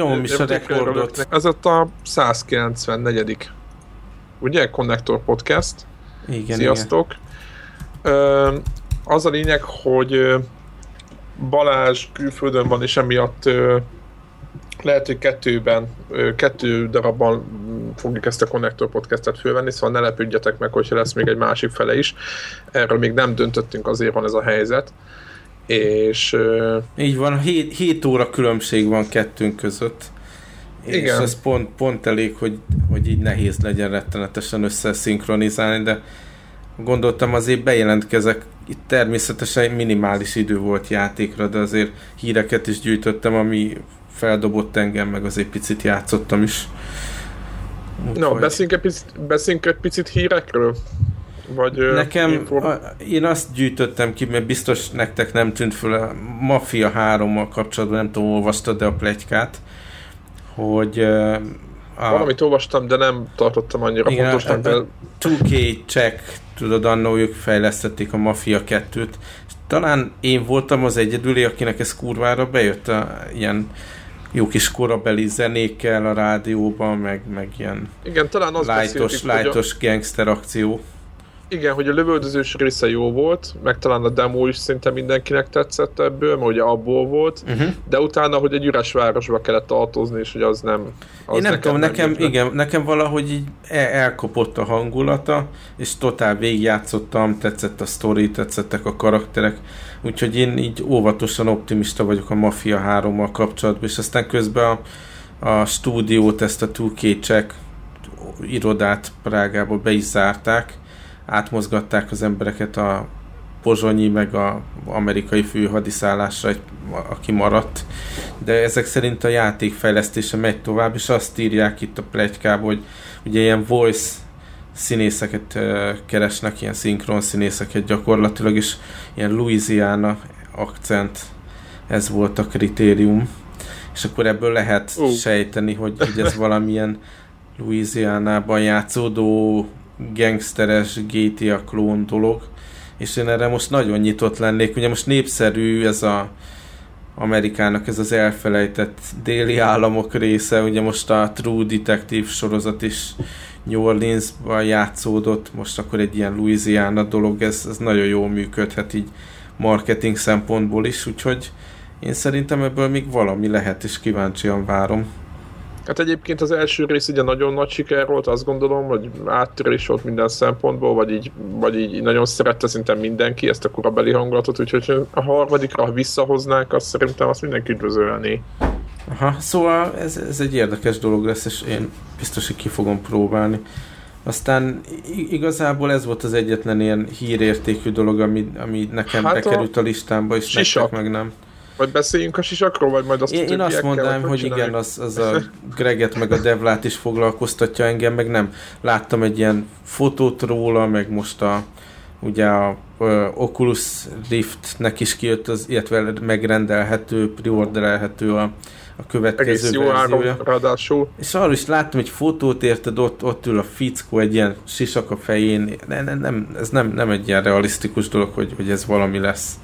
Nyomom is a rekordot. Ez ott a 194. Ugye? Connector Podcast. Igen, Sziasztok. Igen. Az a lényeg, hogy Balázs külföldön van, és emiatt lehet, hogy kettőben, kettő darabban fogjuk ezt a Connector podcastet fölvenni, szóval ne lepődjetek meg, hogyha lesz még egy másik fele is. Erről még nem döntöttünk, azért van ez a helyzet. És... Így van, 7, 7 óra különbség van kettőnk között. Igen. És ez pont, pont elég, hogy, hogy így nehéz legyen rettenetesen összeszinkronizálni, de gondoltam azért bejelentkezek. Itt természetesen minimális idő volt játékra, de azért híreket is gyűjtöttem, ami feldobott engem, meg azért picit játszottam is. Úgy no, vagy... beszéljünk egy, picit, beszéljünk egy picit hírekről? Vagy, Nekem, inform... a, én azt gyűjtöttem ki, mert biztos nektek nem tűnt föl a Mafia 3-mal kapcsolatban, nem tudom, olvastad de a plegykát, hogy a, Valamit olvastam, de nem tartottam annyira igen, fontosnak. De... 2K check, tudod, annó ők fejlesztették a Mafia 2-t, és talán én voltam az egyedüli, akinek ez kurvára bejött a ilyen jó kis korabeli zenékkel a rádióban, meg, meg ilyen Igen, talán az lájtos, lájtos a... gangster akció igen, hogy a lövöldözős része jó volt, meg talán a demo is szinte mindenkinek tetszett ebből, mert ugye abból volt, uh-huh. de utána, hogy egy üres városba kellett tartozni, és hogy az nem... Az Én nem tudom, nekem, nem igen, nekem valahogy így el, elkopott a hangulata, és totál végigjátszottam, tetszett a sztori, tetszettek a karakterek, úgyhogy én így óvatosan optimista vagyok a Mafia 3-mal kapcsolatban, és aztán közben a, a stúdiót, ezt a 2K Check irodát Prágába be is zárták, átmozgatták az embereket a pozsonyi meg a amerikai főhadiszállásra, aki maradt. De ezek szerint a játék fejlesztése megy tovább, és azt írják itt a plegykában, hogy ugye ilyen voice színészeket keresnek, ilyen szinkron színészeket gyakorlatilag, és ilyen Louisiana akcent, ez volt a kritérium. És akkor ebből lehet uh. sejteni, hogy, hogy ez valamilyen Louisiana-ban játszódó gangsteres GTA klón dolog, és én erre most nagyon nyitott lennék. Ugye most népszerű ez a Amerikának ez az elfelejtett déli államok része, ugye most a True Detective sorozat is New Orleansban játszódott, most akkor egy ilyen Louisiana dolog, ez, ez nagyon jól működhet így marketing szempontból is, úgyhogy én szerintem ebből még valami lehet, és kíváncsian várom. Hát egyébként az első rész ugye nagyon nagy siker volt, azt gondolom, hogy áttörés volt minden szempontból, vagy így, vagy így nagyon szerette szinte mindenki ezt a korabeli hangulatot, úgyhogy a harmadikra, ha visszahoznák, azt szerintem azt mindenki üdvözölni. Aha, szóval ez, ez egy érdekes dolog lesz, és én biztos, hogy ki fogom próbálni. Aztán igazából ez volt az egyetlen ilyen hírértékű dolog, ami, ami nekem hát bekerült a, a listámba, és nektek meg nem. Vagy beszéljünk a sisakról, vagy majd azt Én, én azt mondanám, hogy igen, az, az a Greget meg a Devlát is foglalkoztatja engem, meg nem. Láttam egy ilyen fotót róla, meg most a ugye a uh, Oculus Riftnek is kijött az, illetve megrendelhető, preorderelhető a, a következő Egész jó áron, ráadásul. És arról is láttam egy fotót, érted, ott, ott ül a fickó egy ilyen sisak a fején. Ne, ne, nem, ez nem, nem egy ilyen realisztikus dolog, hogy, hogy ez valami lesz.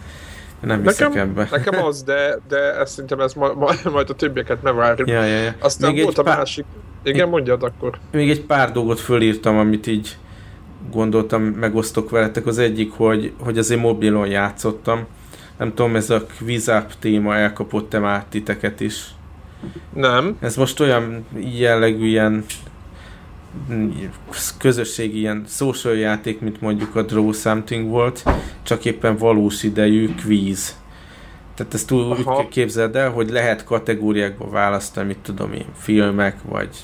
Nem hiszek nekem, ebbe. Nekem az, de, de ezt szerintem ez ma, ma, majd a többieket nem várjuk. Ja, ja, ja. Aztán még volt a pár... másik. Igen, mondjad akkor. Még egy pár dolgot fölírtam, amit így gondoltam, megosztok veletek. Az egyik, hogy, hogy azért mobilon játszottam. Nem tudom, ez a quiz app téma elkapott-e már titeket is? Nem. Ez most olyan jellegű ilyen közösségi ilyen social játék, mint mondjuk a Draw Something volt, csak éppen valós idejű kvíz. Tehát ezt úgy Aha. képzeld el, hogy lehet kategóriákba választani, mit tudom én, filmek, vagy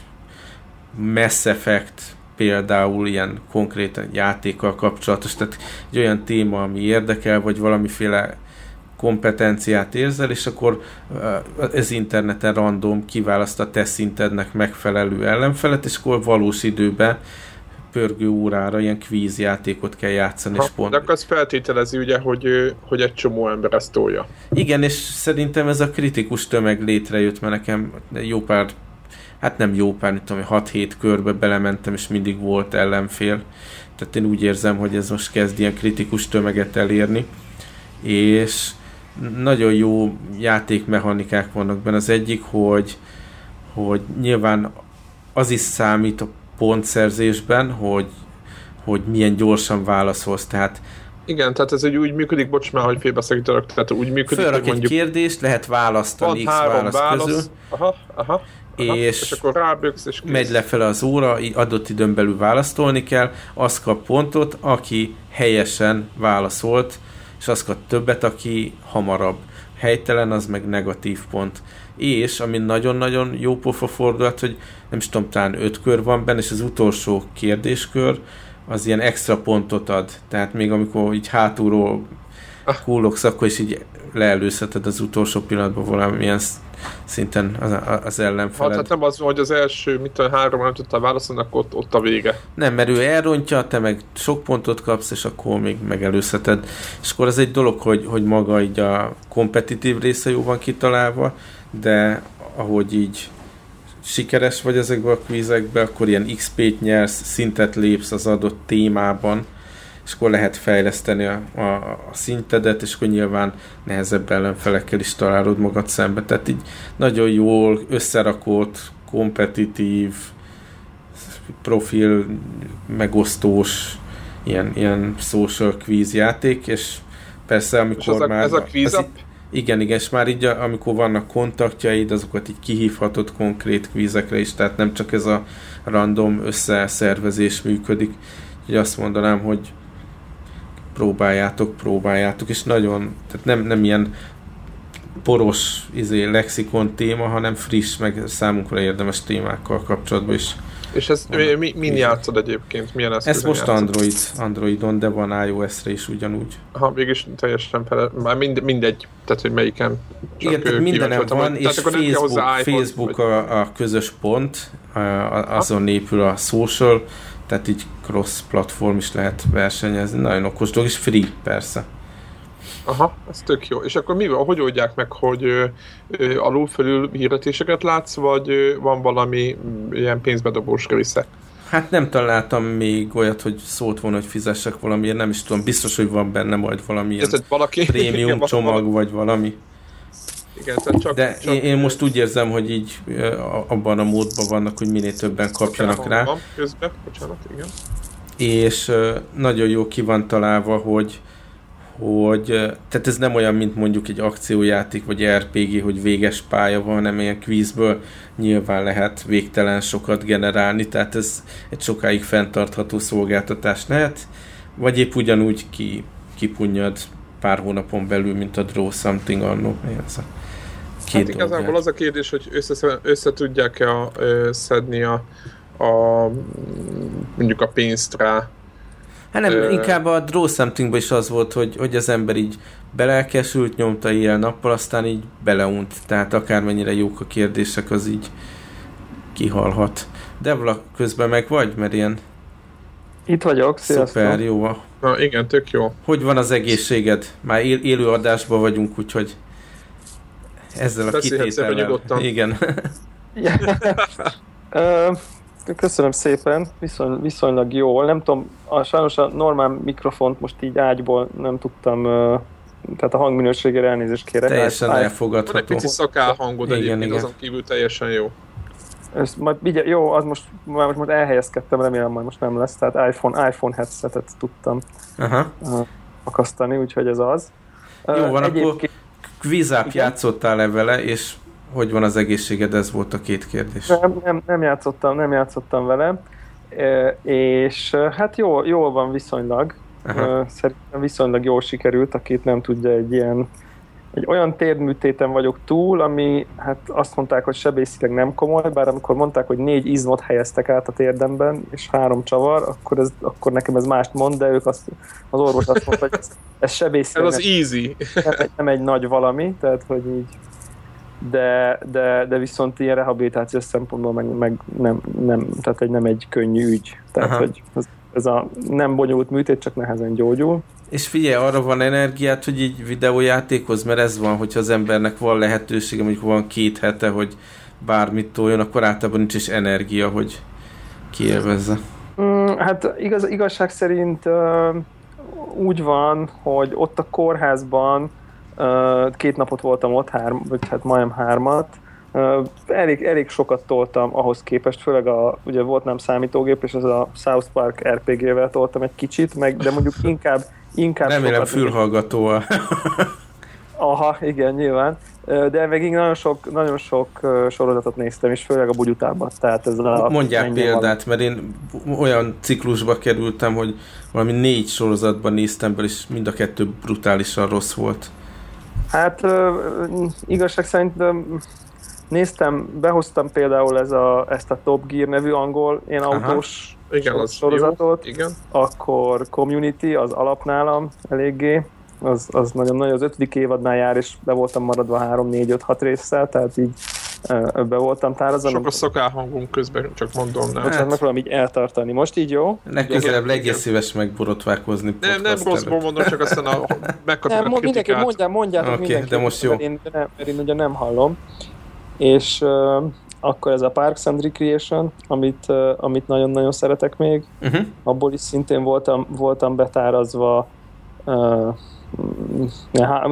Mass Effect, például ilyen konkrétan játékkal kapcsolatos, tehát egy olyan téma, ami érdekel, vagy valamiféle kompetenciát érzel, és akkor ez interneten random kiválaszt a te szintednek megfelelő ellenfelet, és akkor valós időben pörgő órára ilyen kvíz játékot kell játszani. Ha, és pont... De akkor az feltételezi ugye, hogy, hogy egy csomó ember ezt tolja. Igen, és szerintem ez a kritikus tömeg létrejött, mert nekem jó pár, hát nem jó pár, mit tudom, 6-7 körbe belementem, és mindig volt ellenfél. Tehát én úgy érzem, hogy ez most kezd ilyen kritikus tömeget elérni. És nagyon jó játékmechanikák vannak benne. Az egyik, hogy, hogy nyilván az is számít a pontszerzésben, hogy, hogy milyen gyorsan válaszolsz. Tehát igen, tehát ez egy úgy működik, bocs már, hogy félbeszakítanak, tehát úgy működik, Fölrak hogy mondjuk... egy kérdést, lehet választani X válasz, válasz közül. Aha, aha. Aha, és, és akkor ráböksz, és kész. megy lefele az óra, adott időn belül válaszolni kell, az kap pontot, aki helyesen válaszolt, és az kap többet, aki hamarabb. Helytelen, az meg negatív pont. És, ami nagyon-nagyon jó pofa fordulat, hogy nem is tudom, talán öt kör van benne, és az utolsó kérdéskör, az ilyen extra pontot ad. Tehát még amikor így hátulról ah. kullogsz, akkor is így leelőzheted az utolsó pillanatban valamilyen szinten az, az ellenfeled. Hát, hát nem az, hogy az első, mit a három nem tudtál válaszolni, akkor ott, ott a vége. Nem, mert ő elrontja, te meg sok pontot kapsz, és akkor még megelőzheted. És akkor ez egy dolog, hogy, hogy maga így a kompetitív része jó van kitalálva, de ahogy így sikeres vagy ezekbe a kvízekbe, akkor ilyen XP-t nyersz, szintet lépsz az adott témában, és akkor lehet fejleszteni a, a, a szintedet, és akkor nyilván nehezebb ellenfelekkel is találod magad szembe. Tehát így nagyon jól összerakott, kompetitív, profil megosztós, ilyen, ilyen social quiz játék, és persze amikor és ez a, már... Ez a quiz az, igen, igen, és már így, amikor vannak kontaktjaid, azokat így kihívhatod konkrét kvízekre is, tehát nem csak ez a random összeszervezés működik. Úgyhogy azt mondanám, hogy próbáljátok, próbáljátok, és nagyon, tehát nem, nem ilyen poros izé, lexikon téma, hanem friss, meg számunkra érdemes témákkal kapcsolatban is. És ez mi, mi, min játszod egyébként? Milyen Ez most játszod? Android, Androidon, de van iOS-re is ugyanúgy. Ha mégis teljesen fele, már mind, mindegy, tehát hogy melyiken. Igen, tehát mindenem van, és Facebook, Facebook a, a közös pont, a, azon épül a social, tehát így cross-platform is lehet versenyezni. Nagyon okos dolog, és free persze. Aha, ez tök jó. És akkor mi van? Hogy oldják meg, hogy ö, ö, alul-fölül hirdetéseket látsz, vagy ö, van valami mm, ilyen pénzbedobós része? Hát nem találtam még olyat, hogy szólt volna, hogy fizessek valamiért, nem is tudom, biztos, hogy van benne majd valami valaki, prémium igen, csomag, vagy valami. Igen, tehát csak, De csak, én, én most úgy érzem, hogy így abban a módban vannak, hogy minél többen kapjanak rá. Van közben, bocsánat, igen. És nagyon jó ki van találva, hogy hogy tehát ez nem olyan, mint mondjuk egy akciójáték vagy RPG, hogy véges pálya van, hanem ilyen kvízből nyilván lehet végtelen sokat generálni, tehát ez egy sokáig fenntartható szolgáltatás lehet, vagy épp ugyanúgy ki, kipunnyad pár hónapon belül, mint a Draw Something annó. Két hát igazából az a kérdés, hogy össze, össze tudják-e a, szedni a, a, mondjuk a pénzt rá, Hát nem, Ö... inkább a Draw something is az volt, hogy, hogy az ember így belelkesült, nyomta ilyen nappal, aztán így beleunt. Tehát akármennyire jók a kérdések, az így kihalhat. Devla, közben meg vagy? Mert ilyen... Itt vagyok, sziasztok. Szuper, jó. Na igen, tök jó. Hogy van az egészséged? Már él, élő adásban vagyunk, úgyhogy ezzel a kitétellel. Igen. Köszönöm szépen, Viszony, viszonylag jól. Nem tudom, a, sajnos a normál mikrofont most így ágyból nem tudtam, tehát a hangminőségére elnézést kérek. Teljesen hát, elfogadható. Van egy pici szakál hangod igen, egyébként, igen. azon kívül teljesen jó. Ez majd, ugye, jó, az most, már most elhelyezkedtem, remélem majd most nem lesz, tehát iPhone, iPhone headsetet tudtam Aha. Akasztani, úgyhogy ez az. Jó van, Egyébként... akkor kvízáp játszottál-e vele, és hogy van az egészséged? Ez volt a két kérdés. Nem, nem, nem játszottam, nem játszottam vele, e, és hát jól, jól van viszonylag. Aha. Szerintem viszonylag jól sikerült, akit nem tudja egy ilyen egy olyan térdműtéten vagyok túl, ami hát azt mondták, hogy sebészileg nem komoly, bár amikor mondták, hogy négy izmot helyeztek át a térdemben, és három csavar, akkor, ez, akkor nekem ez mást mond, de ők azt, az orvos azt mondta, hogy ez, ez sebészileg ez az nem, easy. Nem, nem egy nagy valami, tehát hogy így de, de, de viszont ilyen rehabilitációs szempontból meg, meg nem, nem, tehát egy nem egy könnyű ügy. Tehát, Aha. hogy ez, ez a nem bonyolult műtét, csak nehezen gyógyul. És figyelj, arra van energiát, hogy így videójátékhoz, mert ez van, hogyha az embernek van lehetősége, mondjuk van két hete, hogy bármit toljon, akkor általában nincs is energia, hogy kielvezze. Mm, hát igaz, igazság szerint úgy van, hogy ott a kórházban két napot voltam ott, három, vagy hát majdnem hármat, elég, elég sokat toltam ahhoz képest, főleg a, ugye volt nem számítógép, és ez a South Park RPG-vel toltam egy kicsit, meg, de mondjuk inkább, inkább Remélem fülhallgatóval. Aha, igen, nyilván. De így nagyon sok, nagyon sok sorozatot néztem, és főleg a bugyutában. Tehát ez a Mondják példát, van. mert én olyan ciklusba kerültem, hogy valami négy sorozatban néztem be, és mind a kettő brutálisan rossz volt. Hát igazság szerint néztem, behoztam például ez a, ezt a Top Gear nevű angol én autós igen, az sorozatot, jó. Igen. akkor Community, az alapnálam eléggé, az, az nagyon nagy, az ötödik évadnál jár, és be voltam maradva 3-4-5-6 résszel, tehát így be voltam tárazva. Sok a szakál hangunk közben, csak mondom. Nem. Bocsánat, megpróbálom így eltartani. Most így jó? Legközelebb legyen szíves megborotválkozni. Nem, nem rosszból mondom, csak aztán a megkapjuk nem, a mindenki mondjál, mondjátok okay, mindenki. de most jó. Mert én, mert én ugye nem hallom. És uh, akkor ez a Parks and Recreation, amit, uh, amit nagyon-nagyon szeretek még. Uh-huh. Abból is szintén voltam, voltam betárazva uh,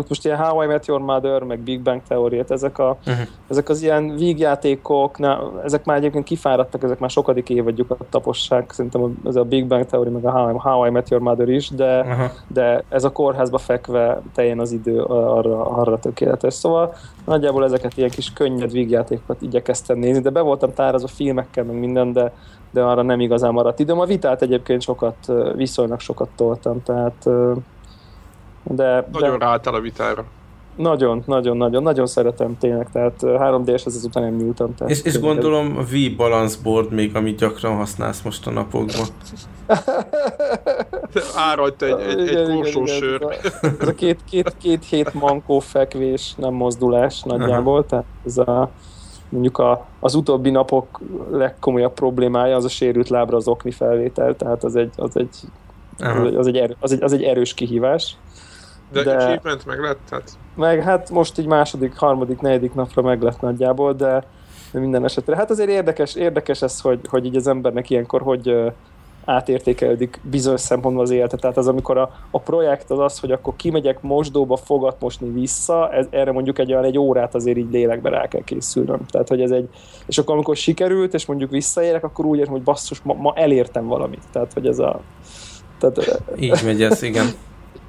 most ilyen How I Met Your Mother, meg Big Bang Theory, ezek, a, uh-huh. ezek az ilyen vígjátékok, na, ezek már egyébként kifáradtak, ezek már sokadik évadjukat tapossák, szerintem ez a Big Bang Theory, meg a How I, How I Met Your Mother is, de, uh-huh. de ez a kórházba fekve teljen az idő arra, arra tökéletes. Szóval nagyjából ezeket ilyen kis könnyed vígjátékokat igyekeztem nézni, de be voltam tárazva filmekkel, meg minden, de, de arra nem igazán maradt időm. A vitát egyébként sokat, viszonylag sokat toltam, tehát de, nagyon de, ráálltál a vitára. Nagyon, nagyon, nagyon, nagyon szeretem tényleg, tehát 3D-es ez azután nem nyúltam. Tehát és, és gondolom a V Balance Board még, amit gyakran használsz most a napokban. Árajt egy, egy, egy korsó sör. Ez a, ez a két, két, két hét mankó fekvés, nem mozdulás nagyjából, Aha. tehát ez a mondjuk a, az utóbbi napok legkomolyabb problémája az a sérült lábra az okni felvétel, tehát az egy, az egy, az egy, az egy, erő, az egy, az egy erős kihívás. De, de achievement meg lett? Hát... Meg hát most így második, harmadik, negyedik napra meg lett nagyjából, de, de minden esetre. Hát azért érdekes, érdekes ez, hogy, hogy így az embernek ilyenkor hogy átértékelődik bizonyos szempontból az élete. Tehát az, amikor a, a projekt az az, hogy akkor kimegyek mosdóba fogat mosni vissza, ez, erre mondjuk egy olyan egy órát azért így lélekbe rá kell készülnöm. Tehát, hogy ez egy, és akkor amikor sikerült, és mondjuk visszaérek, akkor úgy érzem, hogy basszus, ma, ma elértem valamit. Tehát, hogy ez a... Tehát, így megy ez, igen.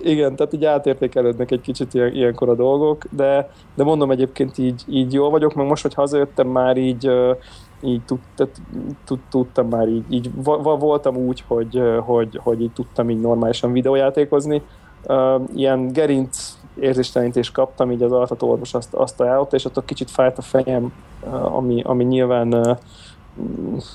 Igen, tehát így átértékelődnek egy kicsit ilyen, ilyenkor a dolgok, de, de mondom egyébként így, így jól vagyok, meg most, hogy hazajöttem már így, így tudtam már így, így voltam úgy, hogy, hogy, hogy így tudtam így normálisan videójátékozni. Ilyen gerinc érzéstelenítést kaptam, így az altatóorvos azt, azt ajánlotta, és ott kicsit fájt a fejem, ami, ami nyilván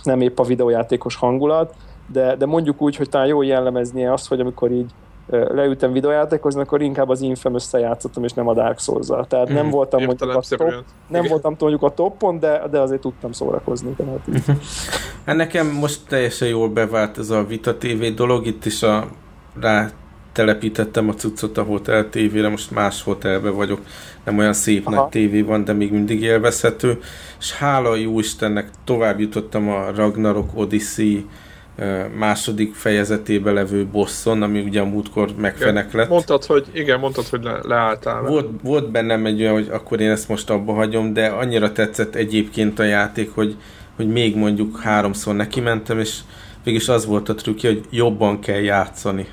nem épp a videójátékos hangulat, de, de mondjuk úgy, hogy talán jó jellemezni azt, hogy amikor így leültem videójátékozni, akkor inkább az infamous játszottam, és nem a Dark souls -zal. Tehát nem mhm. voltam mondjuk a top, nem Igen. voltam mondjuk a toppon, de, de azért tudtam szórakozni. Tehát így. hát nekem most teljesen jól bevált ez a Vita TV dolog, itt is a rá telepítettem a cuccot a Hotel TV-re, most más hotelbe vagyok, nem olyan szép Aha. nagy tévé van, de még mindig élvezhető, és hála jó Istennek tovább jutottam a Ragnarok Odyssey második fejezetébe levő bosszon, ami ugye a múltkor megfenek lett. Mondtad, hogy igen, mondtad, hogy le, leálltál. Volt, volt bennem egy olyan, hogy akkor én ezt most abba hagyom, de annyira tetszett egyébként a játék, hogy, hogy még mondjuk háromszor neki mentem, és végülis az volt a trükkje, hogy jobban kell játszani.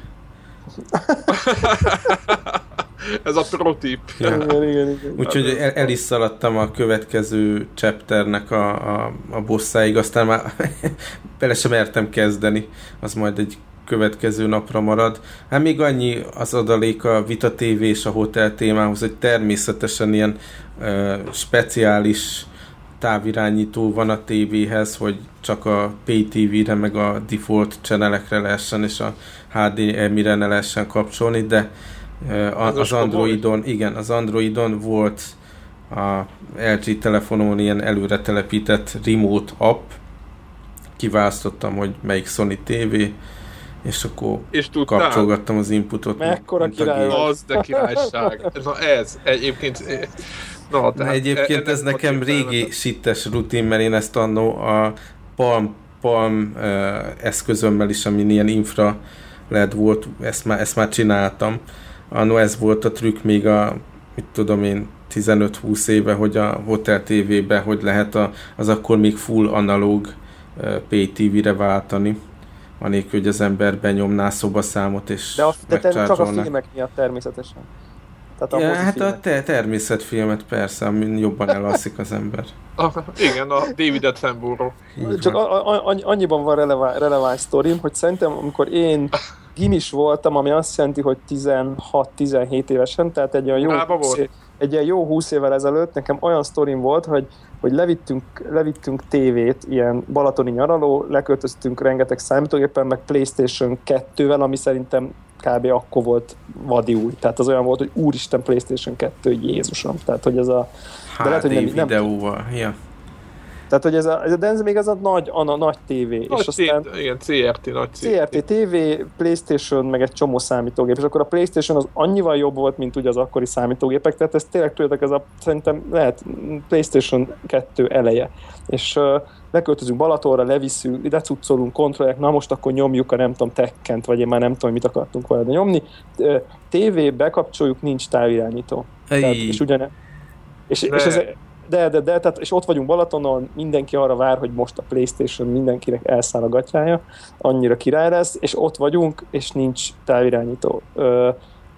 Ez a protip. Ja. Igen, igen, igen. Úgyhogy el, el is szaladtam a következő chapternek a, a, a bosszáig, aztán már bele sem mertem kezdeni, az majd egy következő napra marad. Hát még annyi az adalék a Vita TV és a hotel témához, hogy természetesen ilyen uh, speciális távirányító van a tévéhez, hogy csak a PTV-re meg a default channelekre lehessen és a HDMI-re ne lehessen kapcsolni, de az, az Androidon, igen, az Androidon volt a LG telefonon ilyen előre telepített remote app, kiválasztottam, hogy melyik Sony TV, és akkor és kapcsolgattam az inputot. Mekkora király Az, de királyság. Na ez, egyébként... Na, tehát egyébként ez nekem régi sittes rutin, mert én ezt annó a Palm, Palm eszközömmel is, ami ilyen infra LED volt, ezt már, ezt már csináltam, Anno ez volt a trükk még a mit tudom én, 15-20 éve, hogy a Hotel TV-be hogy lehet a, az akkor még full analóg pay TV-re váltani, anélkül, hogy az ember benyomná szobaszámot és De, a, de te, csak a filmek miatt természetesen. Tehát a ja, hát a te természetfilmet persze, amin jobban elalszik az ember. Ah, igen, a David Attenborough. Csak a, a, annyiban van releváns, releváns sztorim, hogy szerintem amikor én gimis voltam, ami azt jelenti, hogy 16-17 évesen, tehát egy olyan jó, egy ilyen jó 20 évvel ezelőtt nekem olyan sztorim volt, hogy, hogy levittünk, levittünk tévét, ilyen balatoni nyaraló, leköltöztünk rengeteg számítógépen, meg Playstation 2-vel, ami szerintem kb. akkor volt vadi új. Tehát az olyan volt, hogy úristen Playstation 2, Jézusom. Tehát, hogy ez a... HD de lehet, hogy nem, videóval, nem, ja. Tehát, hogy ez a, ez még ez a nagy, a, a nagy tévé. Nagy és aztán, igen, CRT, nagy CRT. CRT TV, Playstation, meg egy csomó számítógép, és akkor a Playstation az annyival jobb volt, mint ugye az akkori számítógépek, tehát ez tényleg tudjátok, ez a, szerintem lehet Playstation 2 eleje. És uh, leköltözünk Balatonra, levisszük, lecuccolunk, kontrollják, na most akkor nyomjuk a nem tudom, tekkent, vagy én már nem tudom, mit akartunk volna nyomni. TV bekapcsoljuk, nincs távirányító. Tehát, és ugyane, és, és ez, de, de, de, tehát, és ott vagyunk Balatonon, mindenki arra vár, hogy most a Playstation mindenkinek elszáll a gatyája, annyira király lesz, és ott vagyunk, és nincs távirányító. Ö,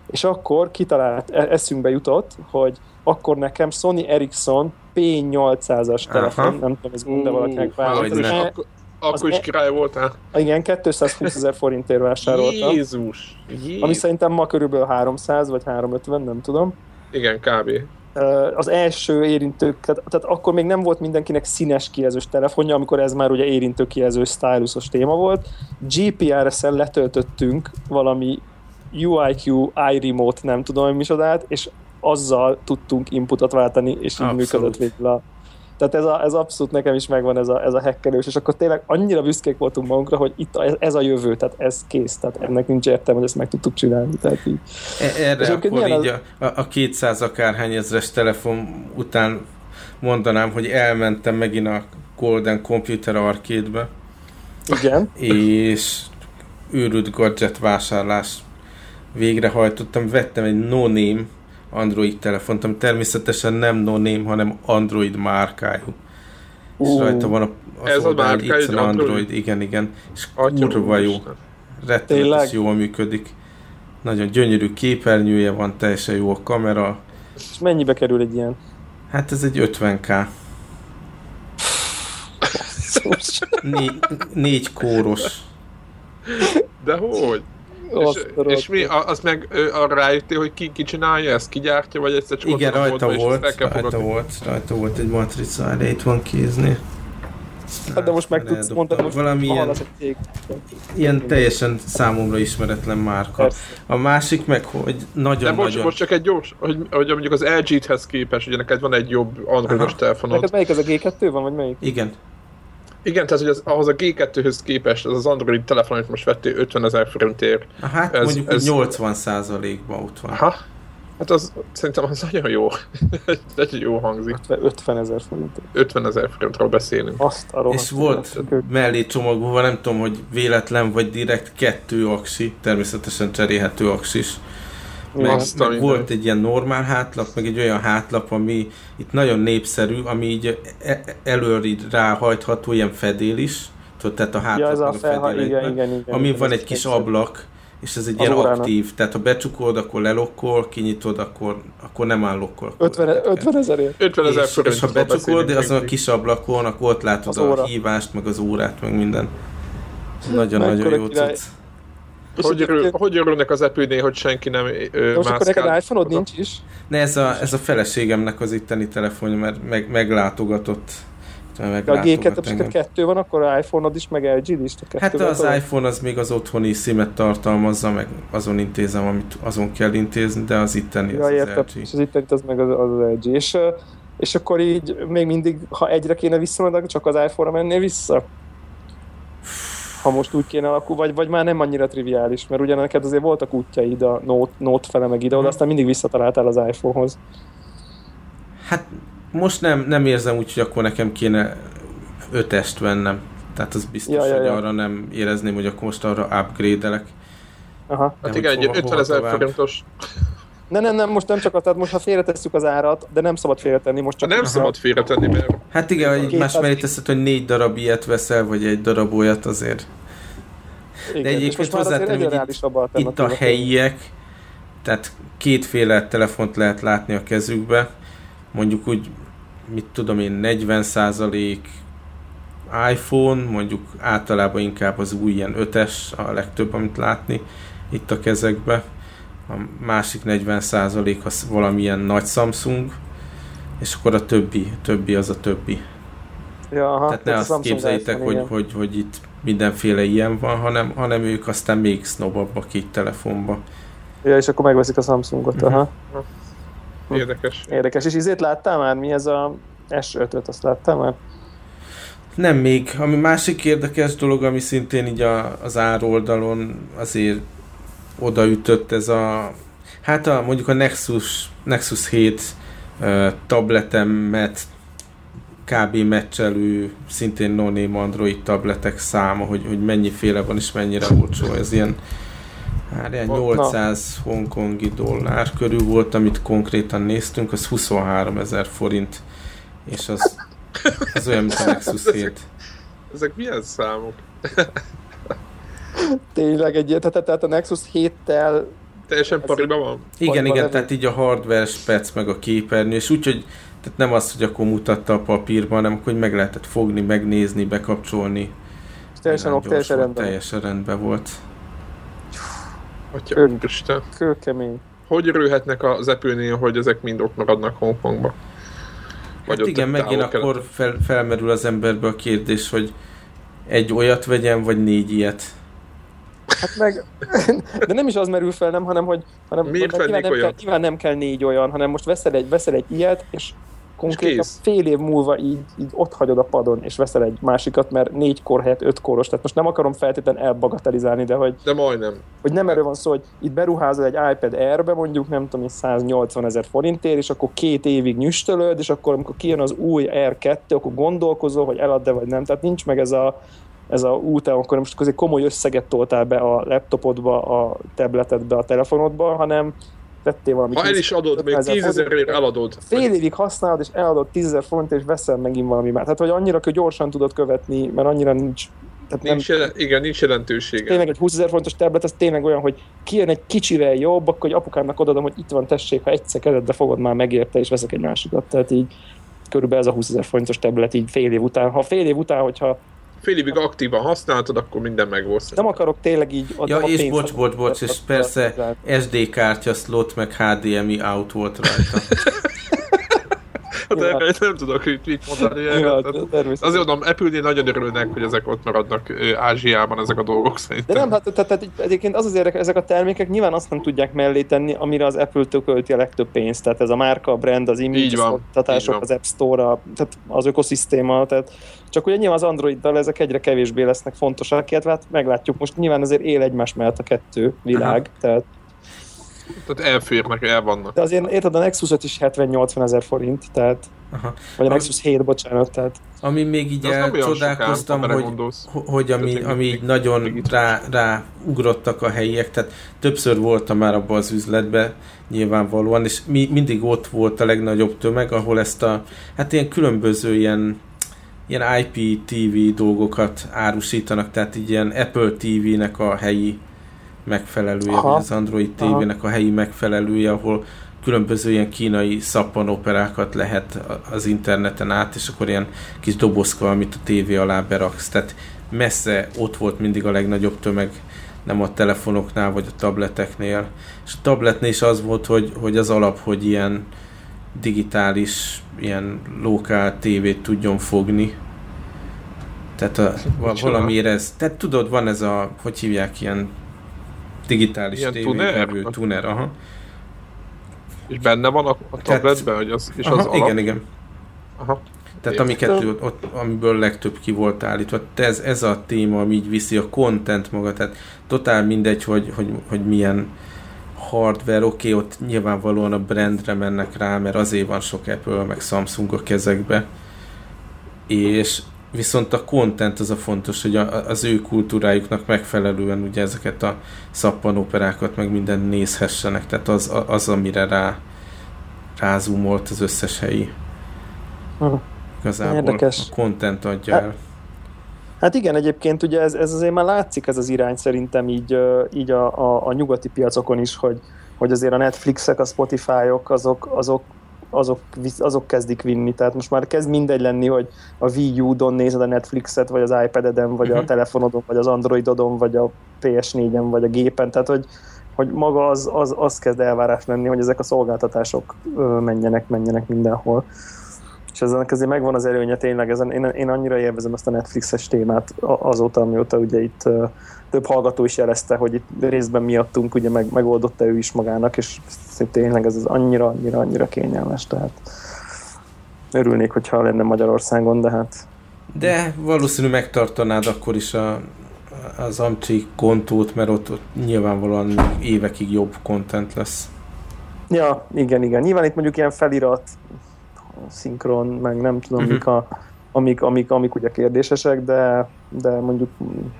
és akkor kitalált, e, eszünkbe jutott, hogy akkor nekem Sony Ericsson P800-as telefon, Aha. nem tudom, ez gond valakinek. E, akkor is e- király voltál? Igen, 220 ezer forintért vásároltam. Jézus! Jézus. Ami szerintem ma körülbelül 300 vagy 350, nem tudom. Igen, kb az első érintő, tehát akkor még nem volt mindenkinek színes kijelzős telefonja, amikor ez már ugye érintő kijelző stylusos téma volt. GPRS-en letöltöttünk valami UIQ iRemote, nem tudom, hogy micsodát, és azzal tudtunk inputot váltani, és így Abszolút. működött végül a, tehát ez, a, ez abszolút nekem is megvan ez a, ez a hackerős, és akkor tényleg annyira büszkék voltunk magunkra, hogy itt a, ez, ez a jövő, tehát ez kész, tehát ennek nincs értelme, hogy ezt meg tudtuk csinálni. Tehát így. E, erre és akkor így az... a, a 200 akárhány ezres telefon után mondanám, hogy elmentem megint a Golden Computer Arcade-be. Igen. És őrült gadget vásárlás végrehajtottam, vettem egy no-name Android telefont, ami természetesen nem no name, hanem Android márkájú. Uh, és rajta van a, az ez oldalán, a Android, Android, igen, igen. És kurva jó. Rettenetes jól működik. Nagyon gyönyörű képernyője van, teljesen jó a kamera. És mennyibe kerül egy ilyen? Hát ez egy 50k. Né- négy kóros. De hogy? És, és mi, az meg arra rájöttél, hogy ki, ki csinálja ezt, ki gyártja, vagy egyszer csak Igen, rajta volt, rajta volt, rajta volt egy matrica, erre itt van kézni. Hát de most meg tudsz mondani, most valami ilyen, ilyen teljesen számomra ismeretlen márka. Persze. A másik meg, hogy nagyon De most, most csak egy gyors, hogy, hogy mondjuk az LG-hez képest, ugye neked van egy jobb androidos telefonod. Neked melyik az a G2 van, vagy melyik? Igen. Igen, tehát hogy az, ahhoz a G2-höz képest az az Android telefon, amit most vettél 50 ezer forintért. Hát ez, mondjuk ez... 80 ban ott van. Aha. Hát az szerintem az nagyon jó. Egy jó hangzik. 50 ezer forint. 50 ezer forintról beszélünk. Azt a És volt mellé csomagolva, nem tudom, hogy véletlen vagy direkt kettő aksi, természetesen cserélhető aksis. Meg, Azt, meg volt egy ilyen normál hátlap, meg egy olyan hátlap, ami itt nagyon népszerű, ami így e- előre ráhajtható, ilyen fedél is, tudod, tehát a hátlap ja, ez a, felha- igen, igen, igen, igen, ami van egy kis ablak, és ez egy ilyen órának. aktív, tehát ha becsukod, akkor lelokkol, kinyitod, akkor, akkor nem áll lokkol. 50, 50 ezerért? 50 ezer és, és ha becsukod, azon a kis ablakon, akkor ott látod a hívást, meg az órát, meg minden. Nagyon-nagyon jó cucc. Hogy, örül, hogy örülnek az epőnél, hogy senki nem ö, Most akkor neked iPhone-od nincs is? Ne, ez a, ez a feleségemnek az itteni telefonja, mert meg, meglátogatott. De a G2 kettő van, akkor iPhone-od is, meg LG-d is? Hát az van? iPhone az még az otthoni sim tartalmazza, meg azon intézem, amit azon kell intézni, de az itteni ja, az, értem, az LG. És az itteni az meg az, az LG. És, és akkor így még mindig, ha egyre kéne visszamenni, csak az iPhone-ra mennél vissza? Ha most úgy kéne alakul, vagy, vagy már nem annyira triviális, mert ugye neked azért voltak útjaid a Note, Note fele meg ide, hmm. aztán mindig visszataláltál az iPhone-hoz. Hát most nem, nem érzem úgy, hogy akkor nekem kéne ötest vennem. Tehát az biztos, ja, ja, ja. hogy arra nem érezném, hogy akkor most arra upgrade-elek. Aha. Hát igen, egy 50 ezer forintos Ne, nem, nem, most nem csak, tehát most ha félretesszük az árat, de nem szabad félretenni, most csak... Nem a- szabad félretenni, mert Hát igen, hogy 200 más mellé teszed, hogy négy darab ilyet veszel, vagy egy darab olyat azért. Igen, egyébként azért hozzátenném, egyre hogy reálisabb Itt a helyiek, tehát kétféle telefont lehet látni a kezükbe. Mondjuk úgy, mit tudom én, 40% iPhone, mondjuk általában inkább az új ilyen 5-es a legtöbb, amit látni itt a kezekbe. A másik 40% az valamilyen nagy Samsung, és akkor a többi, többi az a többi. Ja, aha, Tehát ne a azt Samsung képzeljétek, hogy, igen. hogy, hogy itt mindenféle ilyen van, hanem, hanem ők aztán még sznobabbak így telefonba. Ja, és akkor megveszik a Samsungot, Mhm. aha. érdekes. Érdekes. És izét láttál már? Mi ez a S5-öt? Azt láttál már? Nem még. Ami másik érdekes dolog, ami szintén így a, az ároldalon azért odaütött ez a hát a, mondjuk a Nexus, Nexus 7 uh, tabletemet kb. meccselő szintén no Android tabletek száma, hogy, hogy mennyiféle van és mennyire olcsó. Ez ilyen, hát ilyen Na. 800 hongkongi dollár körül volt, amit konkrétan néztünk, az 23 ezer forint, és az, az olyan, mint a Nexus 7. Ezek milyen számok? Tényleg egy ilyen, tehát, tehát a Nexus 7-tel Teljesen Ez- pariba van? Igen, Vagy igen, tehát így a hardware spec meg a képernyő, és úgyhogy tehát nem az, hogy akkor mutatta a papírban, hanem akkor hogy meg lehetett fogni, megnézni, bekapcsolni. teljesen, ok, teljesen rendben. Teljesen rendben volt. Atya, Ők- úristen. Kőkemény. Hogy örülhetnek az Apple-nél, hogy ezek mind ott maradnak Hongkongba? Hát ott igen, megint akkor fel, felmerül az emberbe a kérdés, hogy egy olyat vegyen, vagy négy ilyet. Hát meg, de nem is az merül fel, nem, hanem hogy hanem, Miért nyilván, nem kell, olyat? nyilván nem kell négy olyan, hanem most veszel egy, veszel egy ilyet, és konkrétan fél év múlva így, így ott hagyod a padon, és veszel egy másikat, mert négy kor helyett öt koros. Tehát most nem akarom feltétlenül elbagatelizálni, de hogy, De majdnem. hogy nem erről van szó, hogy itt beruházol egy iPad Air-be mondjuk, nem tudom, én, 180 ezer forintért, és akkor két évig nyüstölöd, és akkor amikor kijön az új R2, akkor gondolkozol, hogy elad-e vagy nem. Tehát nincs meg ez a, ez a út, akkor most azért komoly összeget toltál be a laptopodba, a tabletedbe, a telefonodba, hanem tettél valami Ha el 10 is adod, még 50 ezer tízezerért eladod. fél évig használod, és eladod 10 ezer forint, és veszel megint valami már. Tehát, hogy annyira hogy gyorsan tudod követni, mert annyira nincs tehát nem, Nincs jelen, igen, nincs jelentősége. tényleg egy 20 ezer fontos tablet, az tényleg olyan, hogy kijön egy kicsivel jobb, akkor hogy apukámnak odadom, hogy itt van, tessék, ha egyszer kezedbe fogod, már megérte, és veszek egy másikat. Tehát így körülbelül ez a 20 ezer fontos tablet így fél év után. Ha fél év után, hogyha Fél aktívan használtad, akkor minden megvolt. nem akarok tényleg így... Ja, a és pénzt, bocs, bocs, bocs, és persze SD kártya slot, meg HDMI out volt rajta. Hát Ja. erre nem tudok mit mondani. Ja. Azért mondom, Apple-nél nagyon örülnek, hogy ezek ott maradnak Ázsiában, ezek a dolgok De szerintem. nem, hát tehát, tehát egyébként az az érdekes, ezek a termékek nyilván azt nem tudják mellé tenni, amire az Apple költi a legtöbb pénzt. Tehát ez a márka, a brand, az image, van, van. az App Store, a, tehát az ökoszisztéma. Tehát csak ugye nyilván az Androiddal ezek egyre kevésbé lesznek fontosak, illetve hát meglátjuk. Most nyilván azért él egymás mellett a kettő világ. Tehát, Tehát elférnek, el vannak. de azért érted, a Nexus 5 is 70-80 ezer forint, tehát, Aha. vagy a Nexus 7, bocsánat, tehát Ami még így De az nem olyan sok ám, elcsodálkoztam, ha hogy, hogy ami, ami így nagyon még rá, rá ugrottak a helyiek, tehát többször voltam már abban az üzletben nyilvánvalóan, és mi, mindig ott volt a legnagyobb tömeg, ahol ezt a, hát ilyen különböző ilyen ilyen IPTV dolgokat árusítanak, tehát így ilyen Apple TV-nek a helyi megfelelője, Aha. vagy az Android TV-nek a helyi megfelelője, ahol különböző ilyen kínai szappanoperákat lehet az interneten át, és akkor ilyen kis dobozka, amit a tévé alá beraksz. Tehát messze ott volt mindig a legnagyobb tömeg, nem a telefonoknál, vagy a tableteknél. És a tabletnél is az volt, hogy, hogy az alap, hogy ilyen digitális, ilyen lokál tévét tudjon fogni. Tehát a, valamiért ez, tehát tudod, van ez a, hogy hívják, ilyen digitális Ilyen tuner? aha. És benne van a, a tabletben, hogy az, és aha az alap. igen, igen. Aha. Tehát amiket ott, ott, amiből legtöbb ki volt állítva. Ez, ez a téma, ami így viszi a content maga, tehát totál mindegy, hogy, hogy, hogy milyen hardware, oké, okay, ott nyilvánvalóan a brandre mennek rá, mert azért van sok Apple, meg Samsung a kezekbe. És viszont a content az a fontos, hogy a, az ő kultúrájuknak megfelelően ugye ezeket a szappanoperákat meg minden nézhessenek, tehát az, az amire rá rázoomolt az összes helyi. Uh-huh. Igazából Érdekes. a content adja hát, el. Hát igen, egyébként ugye ez, ez azért már látszik ez az irány szerintem így, így a, a, a nyugati piacokon is, hogy, hogy azért a Netflixek, a Spotify-ok azok, azok azok, azok kezdik vinni. Tehát most már kezd mindegy lenni, hogy a Wii U-don nézed a Netflixet, vagy az iPad-eden, vagy a mhm. telefonodon, vagy az Androidodon, vagy a PS4-en, vagy a gépen. Tehát, hogy, hogy maga az, az, az kezd elvárás lenni, hogy ezek a szolgáltatások menjenek, menjenek mindenhol. És ezen azért megvan az előnye tényleg, ezen, én, én annyira élvezem ezt a Netflixes témát azóta, amióta ugye itt több hallgató is jelezte, hogy itt részben miattunk ugye meg, megoldotta ő is magának, és tényleg ez az annyira, annyira, annyira kényelmes, tehát örülnék, hogyha lenne Magyarországon, de hát... De valószínű megtartanád akkor is a, az Amcsi kontót, mert ott, ott nyilvánvalóan évekig jobb content lesz. Ja, igen, igen. Nyilván itt mondjuk ilyen felirat, szinkron, meg nem tudom, uh-huh. mik a amik, amik, amik ugye kérdésesek, de, de mondjuk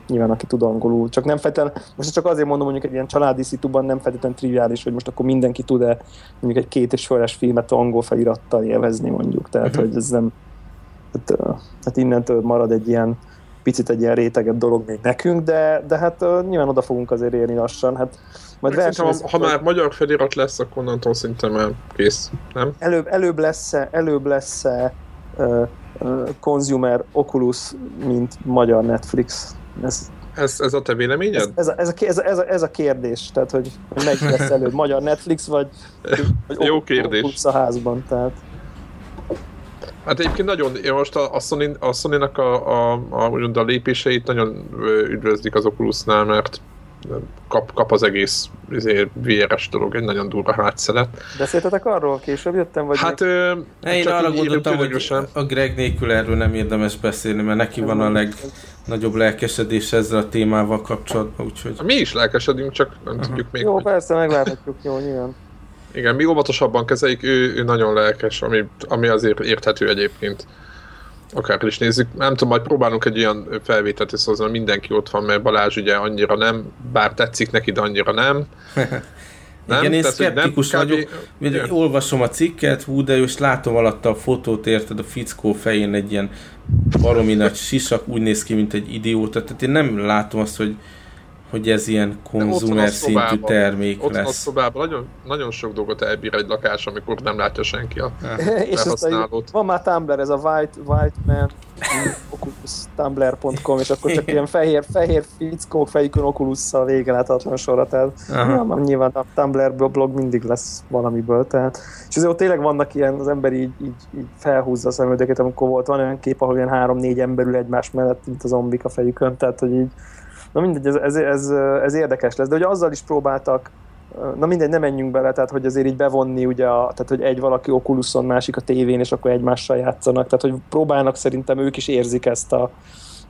nyilván aki tud angolul, csak nem feltétlenül, most csak azért mondom mondjuk egy ilyen családi szituban nem feltétlenül triviális, hogy most akkor mindenki tud-e mondjuk egy két és féles filmet angol felirattal élvezni mondjuk, tehát uh-huh. hogy ez nem, hát, hát innentől marad egy ilyen picit egy ilyen rétegebb dolog még nekünk, de, de hát uh, nyilván oda fogunk azért érni lassan, hát majd versenyez, ha, ha már magyar felirat lesz, akkor onnantól szinte már kész, nem? Előbb, előbb lesz-e, előbb lesz-e uh, consumer Oculus, mint magyar Netflix. Ez, ez, ez a te véleményed? Ez, ez, a, ez, a, ez, a, ez a kérdés, tehát hogy melyik lesz előbb, magyar Netflix, vagy, vagy Jó kérdés. A házban, tehát. Hát egyébként nagyon, én most a, a, Sony, a Sony-nak a, a, a, a lépéseit nagyon üdvözlik az Oculusnál, mert kap, kap az egész izé, VR-es dolog, egy nagyon durva hátszelet. Beszéltetek arról? Később jöttem? Vagy hát ö, én arra gondoltam, hogy a Greg nélkül erről nem érdemes beszélni, mert neki van a legnagyobb lelkesedés ezzel a témával kapcsolatban, úgyhogy... Mi is lelkesedünk, csak nem uh-huh. tudjuk még. Jó, hogy... persze, megláthatjuk, jó, nyilván. Igen, mi óvatosabban kezeljük, ő, ő nagyon lelkes, ami, ami azért érthető egyébként akár is nézzük. Nem tudom, majd próbálunk egy olyan felvételt összehozni, mindenki ott van, mert Balázs ugye annyira nem, bár tetszik neki, de annyira nem. Nem? Igen, én Tehát, szkeptikus nem, vagyok, kb... ja. olvasom a cikket, hú, de és látom alatta a fotót, érted, a fickó fején egy ilyen baromi nagy sisak, úgy néz ki, mint egy idióta, tehát én nem látom azt, hogy hogy ez ilyen konzumer szintű termék ott lesz. Ott a szobában nagyon, nagyon sok dolgot elbír egy lakás, amikor nem látja senki a És felhasználót. van már Tumblr, ez a White, white Man tumblr.com, és akkor csak ilyen fehér, fehér fickók fejükön Oculusszal láthatatlan sorra, tehát ja, nyilván a Tumblr blog mindig lesz valamiből, tehát és azért ott tényleg vannak ilyen, az ember így, így, így felhúzza a szemöldöket, amikor volt van olyan kép, ahol ilyen három-négy ember ül egymás mellett, mint a zombik a fejükön, tehát hogy így Na mindegy, ez, ez, ez, ez érdekes lesz, de hogy azzal is próbáltak, na mindegy, nem menjünk bele, tehát hogy azért így bevonni, ugye, a, tehát hogy egy valaki Oculuson, másik a tévén, és akkor egymással játszanak, tehát hogy próbálnak szerintem ők is érzik ezt a,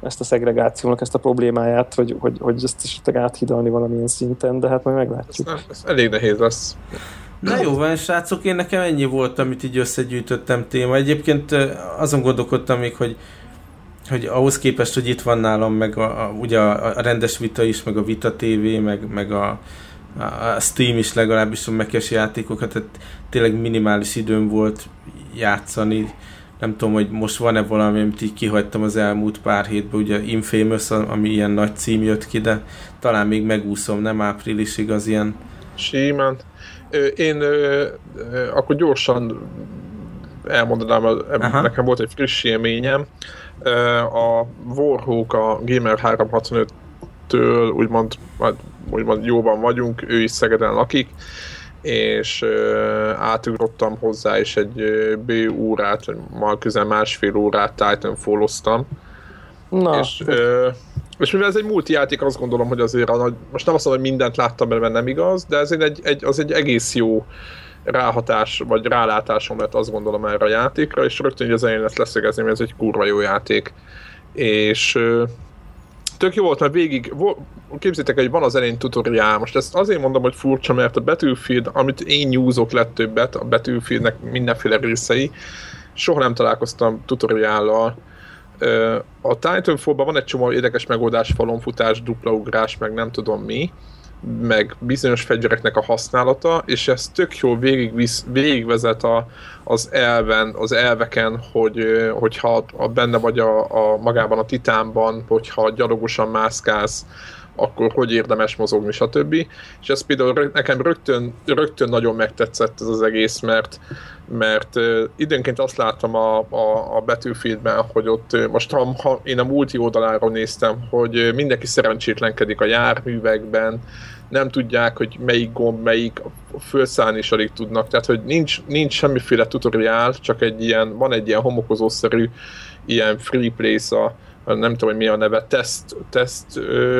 ezt a szegregációnak, ezt a problémáját, hogy, hogy, hogy ezt is áthidalni valamilyen szinten, de hát majd meglátjuk. Ez, ez elég nehéz lesz. Na jó van, srácok, én nekem ennyi volt, amit így összegyűjtöttem téma. Egyébként azon gondolkodtam még, hogy hogy ahhoz képest, hogy itt van nálam meg a, a, ugye a, a rendes vita is, meg a Vita TV, meg, meg a, a Steam is legalábbis a mekes játékokat, tehát tényleg minimális időm volt játszani. Nem tudom, hogy most van-e valami, amit így kihagytam az elmúlt pár hétben, ugye Infamous, ami ilyen nagy cím jött ki, de talán még megúszom, nem áprilisig az ilyen... Simán. Én akkor gyorsan elmondanám, Aha. nekem volt egy friss élményem a Warhawk a Gamer 365-től úgymond, úgymond jóban vagyunk, ő is Szegeden lakik, és átugrottam hozzá, és egy B órát, vagy már közel másfél órát Titanfall-oztam. Na. És, és mivel ez egy multijáték, azt gondolom, hogy azért a nagy, most nem azt mondom, hogy mindent láttam mert nem igaz, de ez egy, egy, az egy egész jó ráhatás, vagy rálátásom lett azt gondolom erre a játékra, és rögtön az elején lesz leszögezni, hogy ez egy kurva jó játék. És tök jó volt, mert végig, képzétek, hogy van az elején tutoriál, most ezt azért mondom, hogy furcsa, mert a Battlefield, amit én nyúzok lett többet, a Battlefieldnek mindenféle részei, soha nem találkoztam tutoriállal, A Titanfall-ban van egy csomó érdekes megoldás, falonfutás, dupla ugrás, meg nem tudom mi, meg bizonyos fegyvereknek a használata, és ez tök jó végigvisz, végigvezet a, az elven, az elveken, hogy, hogyha a, benne vagy a, a, magában a titánban, hogyha gyalogosan mászkálsz, akkor hogy érdemes mozogni, stb. És ez például nekem rögtön, rögtön nagyon megtetszett ez az egész, mert, mert időnként azt láttam a, a, a Battlefieldben, hogy ott most ha, ha én a multi oldaláról néztem, hogy mindenki szerencsétlenkedik a járművekben, nem tudják, hogy melyik gomb, melyik, felszállni is alig tudnak, tehát hogy nincs, nincs semmiféle tutoriál, csak egy ilyen, van egy ilyen homokozószerű ilyen free place a, nem tudom, hogy mi a neve, test, test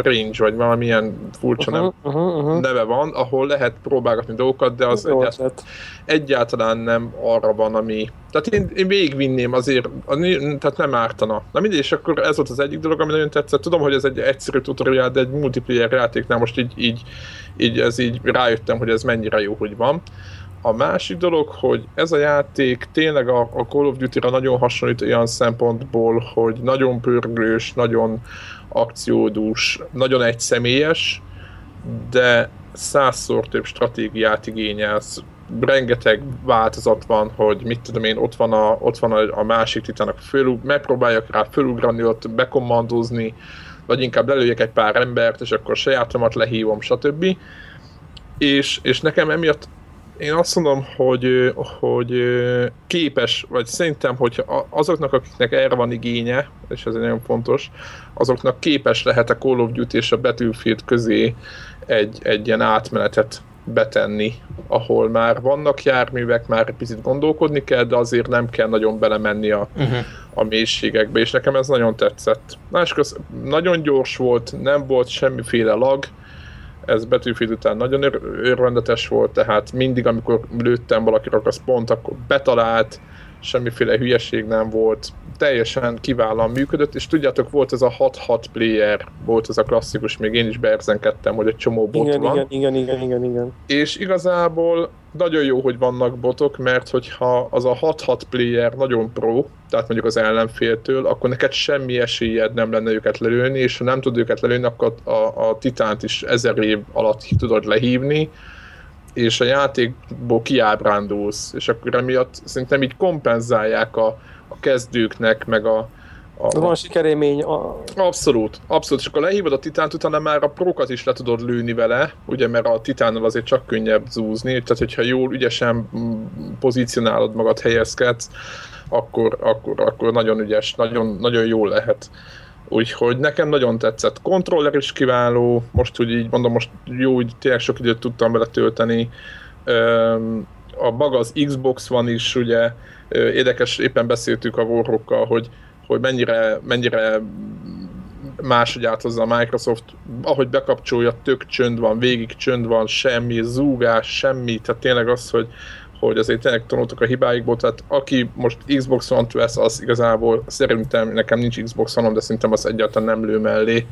range, vagy valamilyen furcsa uh-huh, nem, uh-huh, uh-huh. neve van, ahol lehet próbálgatni dolgokat, de az egyáltalán, egyáltalán nem arra van, ami... Tehát én, én végigvinném azért, tehát nem ártana. Na mindegy, és akkor ez volt az egyik dolog, ami nagyon tetszett. Tudom, hogy ez egy egyszerű tutorial, de egy multiplayer játéknál most így, így, így, ez így rájöttem, hogy ez mennyire jó, hogy van. A másik dolog, hogy ez a játék tényleg a, a Call of Duty-ra nagyon hasonlít olyan szempontból, hogy nagyon pörgős, nagyon akciódús, nagyon egyszemélyes, de százszor több stratégiát igényelsz. Rengeteg változat van, hogy mit tudom én, ott van a, ott van a, a másik titának fölug, megpróbáljak rá fölugrani, ott bekommandozni, vagy inkább lelőjek egy pár embert, és akkor sajátomat lehívom, stb. És, és nekem emiatt én azt mondom, hogy, hogy képes, vagy szerintem, hogy azoknak, akiknek erre van igénye, és ez nagyon fontos, azoknak képes lehet a Call of Duty és a Battlefield közé egy, egy ilyen átmenetet betenni, ahol már vannak járművek, már egy picit gondolkodni kell, de azért nem kell nagyon belemenni a, uh-huh. a mélységekbe, és nekem ez nagyon tetszett. Másköz nagyon gyors volt, nem volt semmiféle lag, ez Battlefield után nagyon örvendetes volt, tehát mindig, amikor lőttem valakire, az pont akkor betalált, semmiféle hülyeség nem volt, teljesen kiválóan működött, és tudjátok, volt ez a 6-6 player, volt ez a klasszikus, még én is beerzenkedtem, hogy egy csomó bot igen, van. Igen, igen, igen, igen, igen. És igazából nagyon jó, hogy vannak botok, mert hogyha az a 6-6 player nagyon pro, tehát mondjuk az ellenféltől, akkor neked semmi esélyed nem lenne őket lelőni, és ha nem tud őket lelőni, akkor a, a titánt is ezer év alatt tudod lehívni, és a játékból kiábrándulsz, és akkor emiatt szerintem így kompenzálják a, a kezdőknek, meg a, a, van sikerémény. A... Abszolút, abszolút. És akkor lehívod a titánt, utána már a prokat is le tudod lőni vele, ugye, mert a titánnal azért csak könnyebb zúzni, tehát hogyha jól, ügyesen pozícionálod magad, helyezkedsz, akkor, akkor, akkor nagyon ügyes, nagyon, nagyon jól lehet. Úgyhogy nekem nagyon tetszett. Controller is kiváló, most úgy így mondom, most jó, úgy tényleg sok időt tudtam vele tölteni. A maga az Xbox van is, ugye, érdekes, éppen beszéltük a Warhawkkal, hogy, hogy mennyire, mennyire máshogy áthozza a Microsoft, ahogy bekapcsolja, tök csönd van, végig csönd van, semmi zúgás, semmi, tehát tényleg az, hogy, hogy azért tényleg tanultak a hibáikból, tehát aki most Xbox One-t vesz, az igazából szerintem nekem nincs Xbox One, de szerintem az egyáltalán nem lő mellé.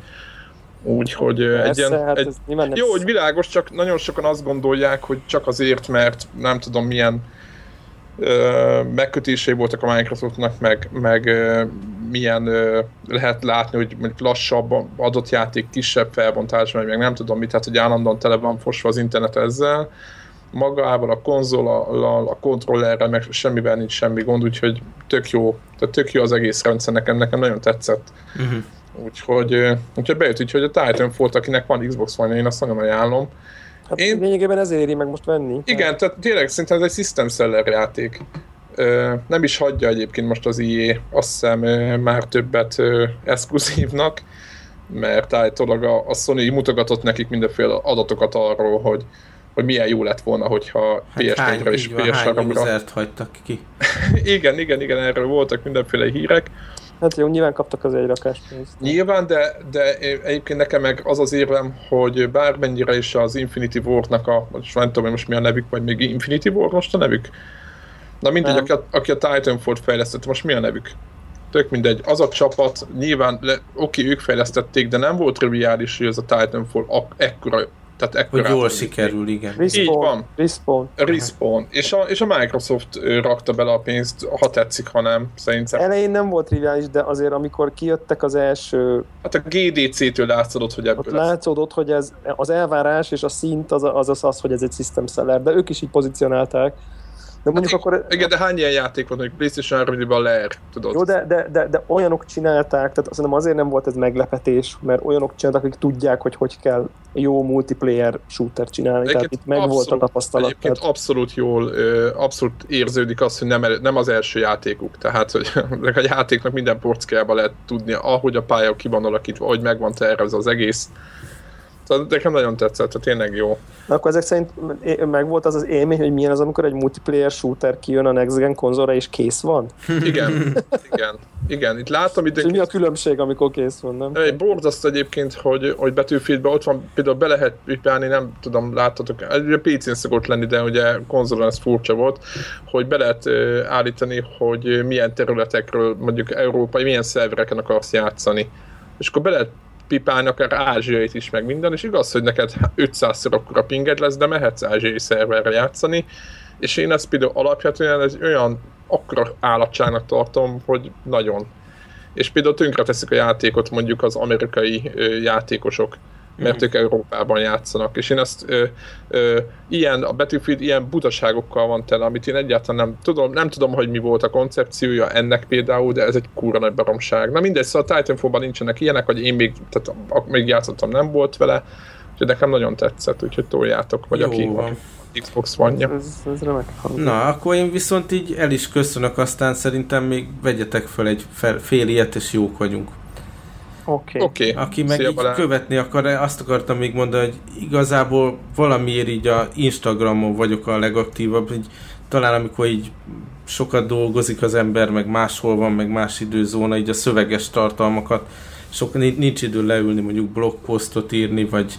Úgyhogy egy ilyen, hát egy, jó, hogy világos, csak nagyon sokan azt gondolják, hogy csak azért, mert nem tudom milyen ö, megkötései voltak a Microsoftnak, meg, meg ö, milyen ö, lehet látni, hogy mondjuk lassabb adott játék, kisebb felbontás, meg nem tudom mit, tehát hogy állandóan tele van fosva az internet ezzel, magával, a konzolal, a kontrollerrel, meg semmivel nincs semmi gond, úgyhogy tök jó, tehát tök jó az egész rendszer, nekem, nekem nagyon tetszett. Uh-huh. Úgyhogy, úgyhogy bejött, úgyhogy a Titanfall, akinek van Xbox One, én azt nagyon ajánlom. Hát én... lényegében ezért éri meg most venni. Igen, tehát tényleg szerintem ez egy system seller játék. nem is hagyja egyébként most az IE, azt hiszem már többet exkluzívnak, mert állítólag a, a Sony mutogatott nekik mindenféle adatokat arról, hogy hogy milyen jó lett volna, hogyha hát PS4-re és PS3-ra... hagytak ki. igen, igen, igen, erről voltak mindenféle hírek. Hát jó, nyilván kaptak az egy rakás pénzt. Nyilván, de, de egyébként nekem meg az az érvem, hogy bármennyire is az Infinity War-nak a, most nem tudom, hogy most mi a nevük, vagy még Infinity War most a nevük? Na mindegy, aki a, aki a Titanfall fejlesztett, most mi a nevük? Tök mindegy. Az a csapat, nyilván, oké, ők fejlesztették, de nem volt triviális, hogy ez a Titanfall ekkora Tehát hogy jól sikerül, igen. Respawn, Így van. Respawn. Respawn. És a, és a Microsoft rakta bele a pénzt, ha tetszik, ha nem, szerintem. Elején nem volt triviális, de azért amikor kijöttek az első... Hát a GDC-től látszódott, hogy ebből lesz. Látszódott, hogy ez az elvárás és a szint az az, az, az hogy ez egy system seller, de ők is így pozícionálták de mondjuk hát, akkor... Igen, de hány ilyen játék van, hogy PlayStation 3 a Lair, tudod? Jó, de, de, de, de, olyanok csinálták, tehát szerintem azért nem volt ez meglepetés, mert olyanok csináltak, akik tudják, hogy hogy kell jó multiplayer shooter csinálni, egyébként tehát itt meg abszolút, volt a tapasztalat. Egyébként tehát... abszolút jól, abszolút érződik az, hogy nem, nem az első játékuk, tehát hogy a játéknak minden porckába lehet tudni, ahogy a pálya ki van alakítva, ahogy megvan tervezve az egész, Szóval nekem nagyon tetszett, tehát tényleg jó. Na akkor ezek szerint meg volt az az élmény, hogy milyen az, amikor egy multiplayer shooter kijön a Next Gen konzolra és kész van? Igen, igen. Igen, itt látom időnként... mi a különbség, amikor kész van, nem? Egy borzaszt egyébként, hogy, hogy Battlefieldben ott van, például be lehet pipálni, nem tudom, láttatok, a PC-n szokott lenni, de ugye konzolon ez furcsa volt, hogy be lehet állítani, hogy milyen területekről, mondjuk európai, milyen szervereken akarsz játszani. És akkor be lehet pipálni akár ázsiait is, meg minden, és igaz, hogy neked 500-szor akkora pinged lesz, de mehetsz ázsiai szerverre játszani, és én ezt például alapvetően egy olyan akkora állatságnak tartom, hogy nagyon. És például tönkreteszik a játékot mondjuk az amerikai játékosok, mert ők Európában játszanak, és én ezt ö, ö, ilyen, a Battlefield ilyen butaságokkal van tele, amit én egyáltalán nem tudom, nem tudom, hogy mi volt a koncepciója ennek például, de ez egy kúra nagy baromság. Na mindegy, szóval a Titanfall-ban nincsenek ilyenek, hogy én még, tehát, még játszottam, nem volt vele, úgyhogy nekem nagyon tetszett, úgyhogy toljátok, vagy Jó aki, van. Xbox van ez, ez, ez remek Na, akkor én viszont így el is köszönök, aztán szerintem még vegyetek fel egy fel, fél ilyet, és jók vagyunk. Oké. Okay. Okay. Aki meg Szia, így Balán. követni akar, azt akartam még mondani, hogy igazából valamiért így a Instagramon vagyok a legaktívabb, hogy talán amikor így sokat dolgozik az ember, meg máshol van, meg más időzóna, így a szöveges tartalmakat, sok, nincs idő leülni, mondjuk blogposztot írni, vagy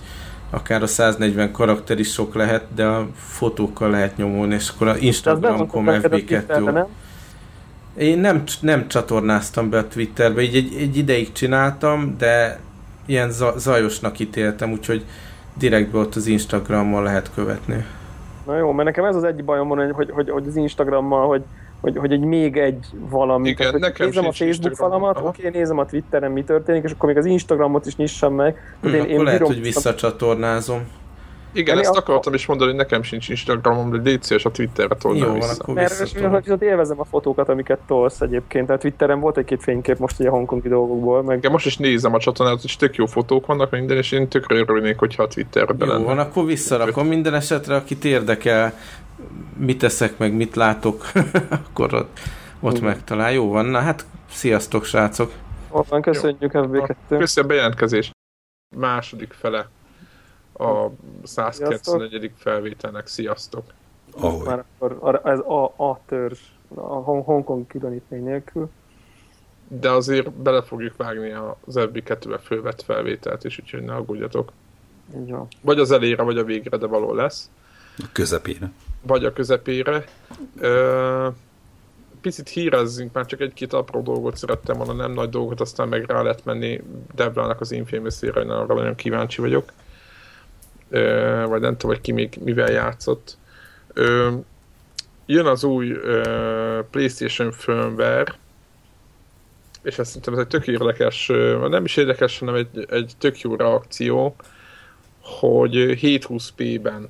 akár a 140 karakter is sok lehet, de a fotókkal lehet nyomolni, és akkor a Instagram.com FB2. Én nem, nem csatornáztam be a Twitterbe, így egy, egy ideig csináltam, de ilyen zajosnak ítéltem, úgyhogy direktbe ott az Instagrammal lehet követni. Na jó, mert nekem ez az egy bajom van, hogy, hogy, hogy az Instagrammal, hogy, hogy, hogy egy még egy valami. Igen, tehát, nekem nézem a Facebook falamat, oké, nézem a Twitteren, mi történik, és akkor még az Instagramot is nyissam meg. Hmm, én, akkor én lehet, bírom, hogy visszacsatornázom. Igen, ezt akartam is mondani, hogy nekem sincs Instagramom, de légy szíves a Twitterre tolni Jó, vissza. Akkor Mert viszont élvezem a fotókat, amiket tolsz egyébként. Tehát Twitteren volt egy-két fénykép most ugye a hongkongi dolgokból. Meg... Igen, most is nézem a csatornát, és tök jó fotók vannak minden, és én tökre örülnék, hogyha a Twitterre be Jó, van, akkor visszarakom minden esetre, akit érdekel, mit teszek, meg mit látok, akkor ott, ott megtalál. Jó van, na hát sziasztok srácok! Ott van, köszönjük FB2. Köszönjük a bejelentkezést. Második fele a 194. felvételnek. Sziasztok! Ahogy. Már akkor ez a, a törzs, a Hongkong különítmény nélkül. De azért bele fogjuk vágni az fb 2 fölvett felvételt is, úgyhogy ne aggódjatok. Van. Vagy az elére, vagy a végre, de való lesz. A közepére. Vagy a közepére. Ö, picit hírezzünk, már csak egy-két apró dolgot szerettem volna, nem nagy dolgot, aztán meg rá lehet menni Devlának az Infamous-ére, arra nagyon kíváncsi vagyok vagy nem tudom, hogy ki még mivel játszott. Jön az új PlayStation firmware, és ezt szerintem ez egy tök érdekes, nem is érdekes, hanem egy, egy tök jó reakció, hogy 720p-ben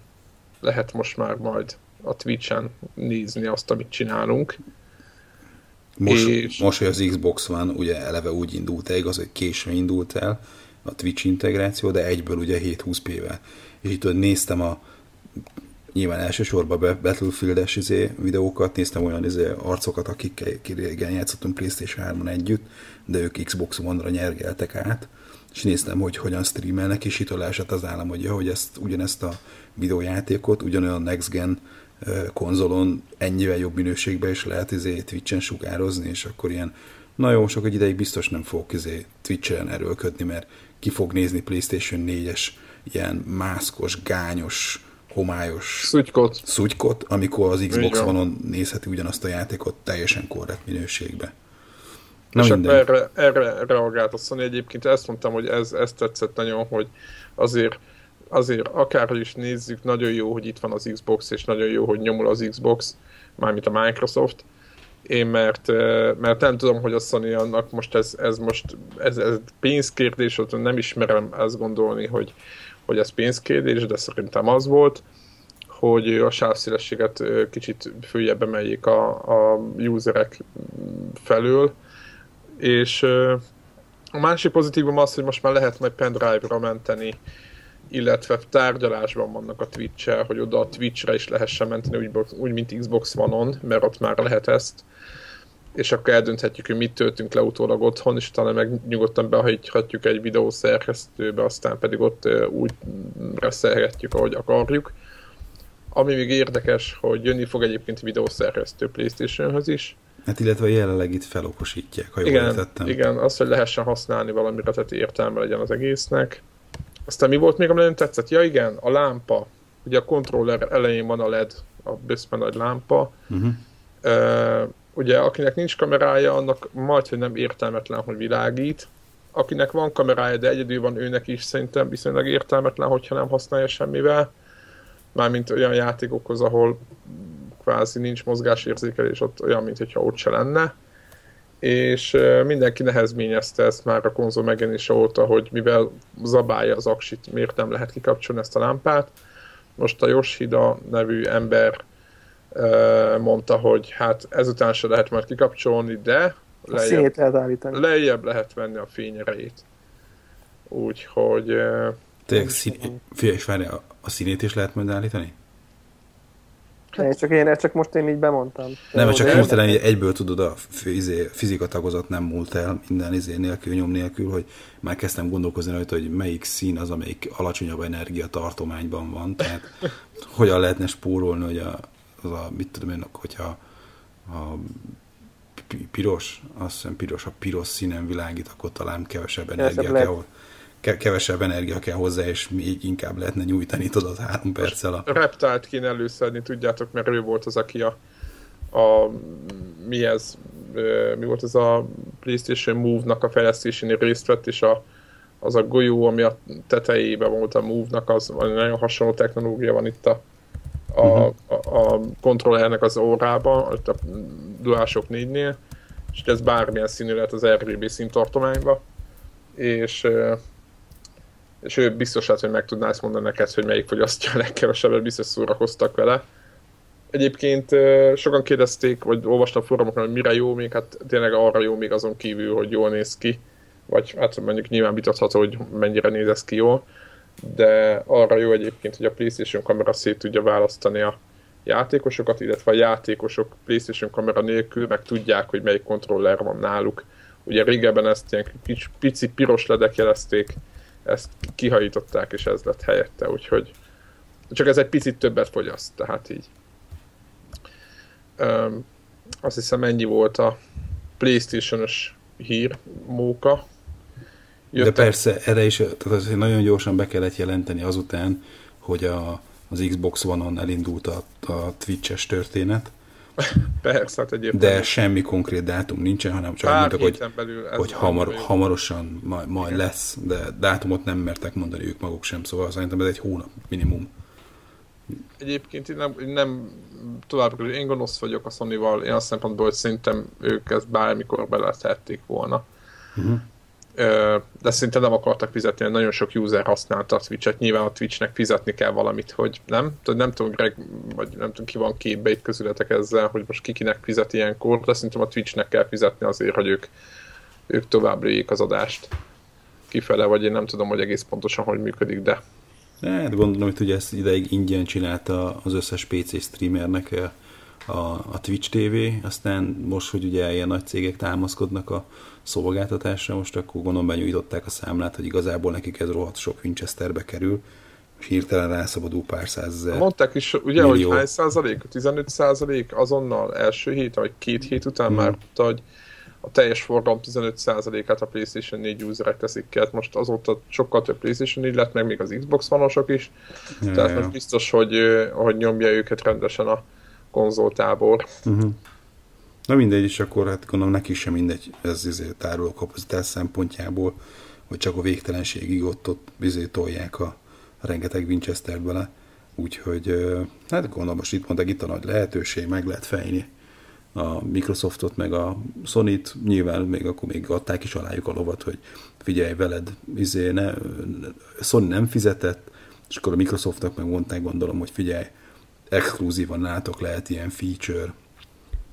lehet most már majd a Twitch-en nézni azt, amit csinálunk. Most, és... most, hogy az Xbox van, ugye eleve úgy indult el, igaz, hogy késve indult el a Twitch integráció, de egyből ugye 720p-vel és itt néztem a nyilván elsősorban Battlefield-es izé, videókat, néztem olyan izé, arcokat, akikkel régen játszottunk Playstation 3-on együtt, de ők Xbox One-ra nyergeltek át, és néztem, hogy hogyan streamelnek, és itt esett az állam, hogy, hogy ezt, ugyanezt a videójátékot, ugyanolyan Next Gen konzolon ennyivel jobb minőségben is lehet izé, Twitch-en sugározni, és akkor ilyen na jó, sok egy ideig biztos nem fogok izé, Twitch-en erőlködni, mert ki fog nézni PlayStation 4-es ilyen mászkos, gányos, homályos szutykot, szutykot amikor az Xbox One-on nézheti ugyanazt a játékot teljesen korrekt minőségbe. Na és minden. erre, erre reagált a Sony egyébként, ezt mondtam, hogy ez, ez tetszett nagyon, hogy azért azért akárhogy is nézzük, nagyon jó, hogy itt van az Xbox, és nagyon jó, hogy nyomul az Xbox, mármint a Microsoft. Én mert, mert nem tudom, hogy a Sony annak most ez, ez most ez, ez pénzkérdés, ott nem ismerem ezt gondolni, hogy, hogy ez pénzkérdés, de szerintem az volt, hogy a sávszélességet kicsit följebb emeljék a, a userek felől, és a másik pozitívum az, hogy most már lehet majd pendrive-ra menteni, illetve tárgyalásban vannak a twitch hogy oda a Twitch-re is lehessen menteni, úgy, úgy mint Xbox One-on, mert ott már lehet ezt és akkor eldönthetjük, hogy mit töltünk le utólag otthon, és utána meg nyugodtan behajthatjuk egy videószerkesztőbe, aztán pedig ott úgy reszelhetjük, ahogy akarjuk. Ami még érdekes, hogy jönni fog egyébként videószerkesztő Playstation-höz is. Hát illetve jelenleg itt felokosítják, ha jól igen, értettem. Igen, az, hogy lehessen használni valamire, tehát értelme legyen az egésznek. Aztán mi volt még, ami nagyon tetszett? Ja igen, a lámpa. Ugye a controller elején van a LED, a bőszben nagy lámpa. Uh-huh. Uh, ugye akinek nincs kamerája, annak majd, hogy nem értelmetlen, hogy világít. Akinek van kamerája, de egyedül van őnek is, szerintem viszonylag értelmetlen, hogyha nem használja semmivel. Mármint olyan játékokhoz, ahol kvázi nincs mozgásérzékelés, ott olyan, mintha ott se lenne. És mindenki nehezményezte ezt már a konzol megjelenése óta, hogy mivel zabálja az aksit, miért nem lehet kikapcsolni ezt a lámpát. Most a Yoshida nevű ember mondta, hogy hát ezután se lehet majd kikapcsolni, de lejjebb, lehet állítani. lejjebb lehet venni a fényerejét. Úgyhogy... Tényleg szín... és várj, a színét is lehet majd állítani? Ne, csak én, csak most én így bemondtam. Nem, csak hirtelen egyből tudod, a izé, fizika tagozat nem múlt el minden izé nélkül, nyom nélkül, hogy már kezdtem gondolkozni rajta, hogy melyik szín az, amelyik alacsonyabb energiatartományban van, tehát hogyan lehetne spórolni, hogy a, az a, mit tudom én, hogyha a piros, azt hiszem piros, a piros színen világít, akkor talán kevesebb energia kell, kevesebb energia kell hozzá, és még inkább lehetne nyújtani, tudod, három perccel a... Reptált kéne előszedni, tudjátok, mert ő volt az, aki a, a mi ez, mi volt ez a PlayStation Move-nak a fejlesztésén részt vett, és a, az a golyó, ami a tetejében volt a Move-nak, az nagyon hasonló technológia van itt a a, uh-huh. a, a kontrollernek az órába, a DualShock 4-nél, és ez bármilyen színű lehet az RGB színtartományba, és, és ő biztos lehet, hogy meg tudná ezt mondani neked, hogy melyik fogyasztja a legkevesebbet, biztos szórakoztak vele. Egyébként sokan kérdezték, vagy olvastam fórumokon, hogy mire jó még, hát tényleg arra jó még azon kívül, hogy jól néz ki, vagy hát mondjuk nyilván vitatható, hogy mennyire néz ez ki jól de arra jó egyébként, hogy a PlayStation kamera szét tudja választani a játékosokat, illetve a játékosok PlayStation kamera nélkül meg tudják, hogy melyik kontroller van náluk. Ugye régebben ezt ilyen pici, pici piros ledek jelezték, ezt kihajították, és ez lett helyette, úgyhogy csak ez egy picit többet fogyaszt, tehát így. Um, azt hiszem ennyi volt a Playstation-os hír, móka. Jöttek. De persze, erre is tehát azért nagyon gyorsan be kellett jelenteni azután, hogy a, az Xbox One-on elindult a, a Twitch-es történet. Persze, hát egyébként. De semmi konkrét dátum nincsen, hanem csak mondtak, hogy, hogy hamar, hamarosan majd, majd lesz, de dátumot nem mertek mondani ők maguk sem, szóval szerintem ez egy hónap minimum. Egyébként én nem, nem tovább, én gonosz vagyok a Sony-val, én azt szempontból, hogy szerintem ők ezt bármikor beletették volna. Uh-huh de szinte nem akartak fizetni, nagyon sok user használta a Twitch-et, nyilván a Twitch-nek fizetni kell valamit, hogy nem? Tudod, nem tudom, Greg, vagy nem tudom, ki van képbe itt közületek ezzel, hogy most kikinek fizet ilyenkor, de szerintem a Twitch-nek kell fizetni azért, hogy ők, ők tovább lőjék az adást. Kifele, vagy én nem tudom, hogy egész pontosan hogy működik, de... Hát gondolom, hogy ugye ezt ideig ingyen csinálta az összes PC streamernek a, a Twitch TV, aztán most, hogy ugye ilyen nagy cégek támaszkodnak a szolgáltatásra, most akkor gondolom benyújtották a számlát, hogy igazából nekik ez rohadt sok Winchesterbe kerül, és hirtelen rászabadul pár százezer. Mondták is, ugye, millió. hogy hány százalék? 15 százalék azonnal első hét, vagy két hét után hmm. már tudta, hogy a teljes forgalom 15%-át a PlayStation 4 userek teszik ki, hát most azóta sokkal több PlayStation 4 lett, meg még az Xbox vanosok is, ja, tehát ja. most biztos, hogy, hogy nyomja őket rendesen a konzoltábor. Uh-huh. Na mindegy, és akkor hát gondolom neki sem mindegy ez izé, tároló kapacitás szempontjából, hogy csak a végtelenségig ott, ott izé tolják a rengeteg Winchester bele, úgyhogy hát gondolom most itt mondták, itt a nagy lehetőség, meg lehet fejni a Microsoftot, meg a Sony-t, nyilván még akkor még adták is alájuk a lovat, hogy figyelj veled, izé, ne, Sony nem fizetett, és akkor a Microsoftnak meg mondták, gondolom, hogy figyelj, exkluzívan látok lehet ilyen feature,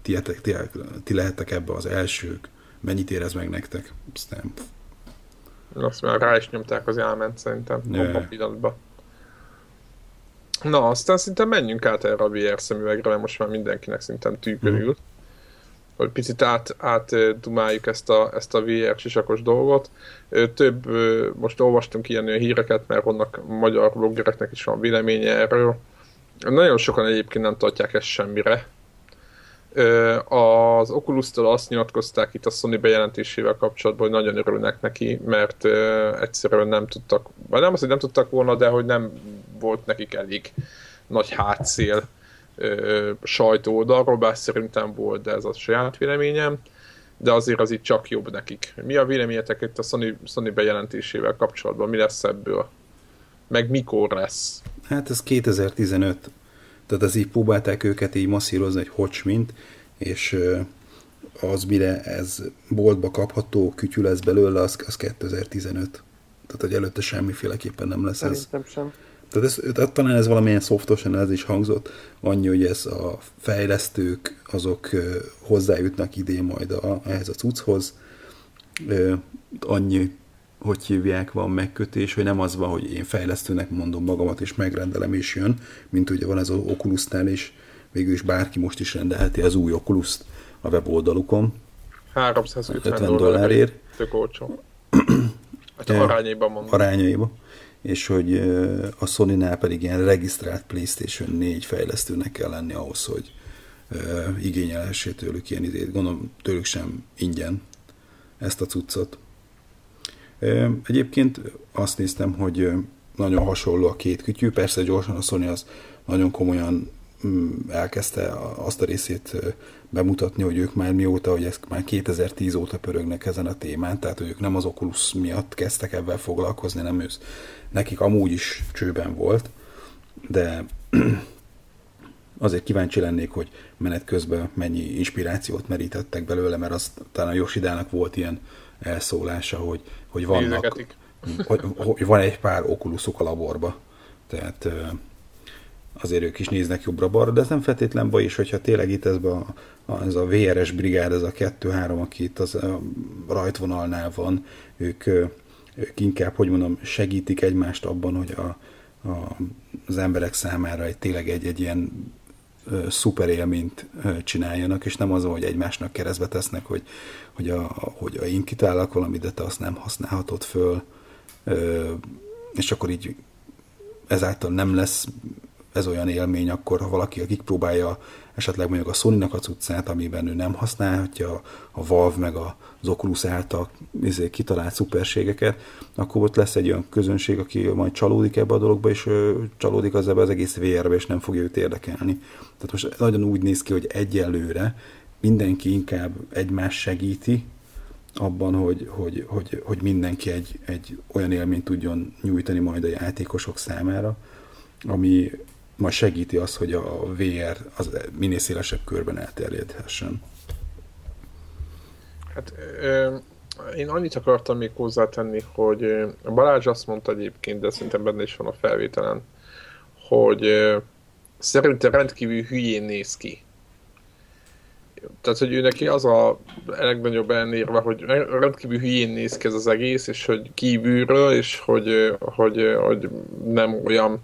ti, ti, ti lehettek ebbe az elsők, mennyit érez meg nektek? Aztán... Azt már rá is nyomták az elment szerintem abban a pillanatban. Na, aztán szinte menjünk át erre a VR szemüvegre, mert most már mindenkinek szinten tűkörül. Mm hogy picit át, átdumáljuk ezt a, ezt a VR sisakos dolgot. Több, most olvastunk ilyen híreket, mert vannak magyar bloggereknek is van véleménye erről. Nagyon sokan egyébként nem tartják ezt semmire. Az Oculus-tól azt nyilatkozták itt a Sony bejelentésével kapcsolatban, hogy nagyon örülnek neki, mert egyszerűen nem tudtak, vagy nem azt, hogy nem tudtak volna, de hogy nem volt nekik elég nagy hátszél sajtó oldalról, bár szerintem volt, de ez a saját véleményem, de azért az itt csak jobb nekik. Mi a véleményetek itt a Sony, Sony bejelentésével kapcsolatban? Mi lesz ebből? Meg mikor lesz? Hát ez 2015. Tehát az így próbálták őket így masszírozni, hogy hogy mint, és az, mire ez boltba kapható, kütyű lesz belőle, az, az 2015. Tehát, hogy előtte semmiféleképpen nem lesz Szerintem ez. sem. Tehát ez, tehát talán ez valamilyen szoftosan ez is hangzott, annyi, hogy ez a fejlesztők, azok hozzájutnak idén majd a, ehhez a cucchoz, annyi, hogy hívják, van megkötés, hogy nem az van, hogy én fejlesztőnek mondom magamat, és megrendelem, és jön, mint ugye van ez az Oculusnál is, végül is bárki most is rendelheti az új oculus a weboldalukon. 350 dollárért. Tök olcsó. Hát arányaiban mondom. Arányaiban és hogy a Sony-nál pedig ilyen regisztrált PlayStation 4 fejlesztőnek kell lenni ahhoz, hogy igényelhessé tőlük ilyen idét. Gondolom tőlük sem ingyen ezt a cuccot. Egyébként azt néztem, hogy nagyon hasonló a két kütyű, persze gyorsan a Sony az nagyon komolyan mm, elkezdte azt a részét bemutatni, hogy ők már mióta, hogy ezt már 2010 óta pörögnek ezen a témán, tehát hogy ők nem az Oculus miatt kezdtek ebben foglalkozni, nem ősz. Nekik amúgy is csőben volt, de azért kíváncsi lennék, hogy menet közben mennyi inspirációt merítettek belőle, mert az talán a Josidának volt ilyen elszólása, hogy, hogy vannak, hogy, hogy, van egy pár okulusuk a laborba. Tehát azért ők is néznek jobbra-balra, de ez nem feltétlen baj is, hogyha tényleg itt ez a, ez a VRS brigád, ez a 2-3, aki itt az a rajtvonalnál van, ők, ők inkább, hogy mondom, segítik egymást abban, hogy a, a, az emberek számára egy, tényleg egy, egy ilyen szuper élményt csináljanak, és nem az, hogy egymásnak keresztbe tesznek, hogy, hogy, a, hogy a én kitálok valamit, de te azt nem használhatod föl, és akkor így ezáltal nem lesz ez olyan élmény, akkor ha valaki, akik próbálja esetleg mondjuk a Sony-nak a cuccát, amiben ő nem használhatja a Valve meg az Oculus által izé, kitalált szuperségeket, akkor ott lesz egy olyan közönség, aki majd csalódik ebbe a dologba, és csalódik az ebbe az egész VR-be, és nem fogja őt érdekelni. Tehát most nagyon úgy néz ki, hogy egyelőre mindenki inkább egymás segíti, abban, hogy, hogy, hogy, hogy mindenki egy, egy olyan élményt tudjon nyújtani majd a játékosok számára, ami, majd segíti azt, hogy a VR az minél szélesebb körben elterjedhessen. Hát én annyit akartam még hozzátenni, hogy Balázs azt mondta egyébként, de szerintem benne is van a felvételen, hogy szerintem rendkívül hülyén néz ki. Tehát, hogy ő neki az a legnagyobb elnérve, hogy rendkívül hülyén néz ki ez az egész, és hogy kívülről, és hogy, hogy, hogy nem olyan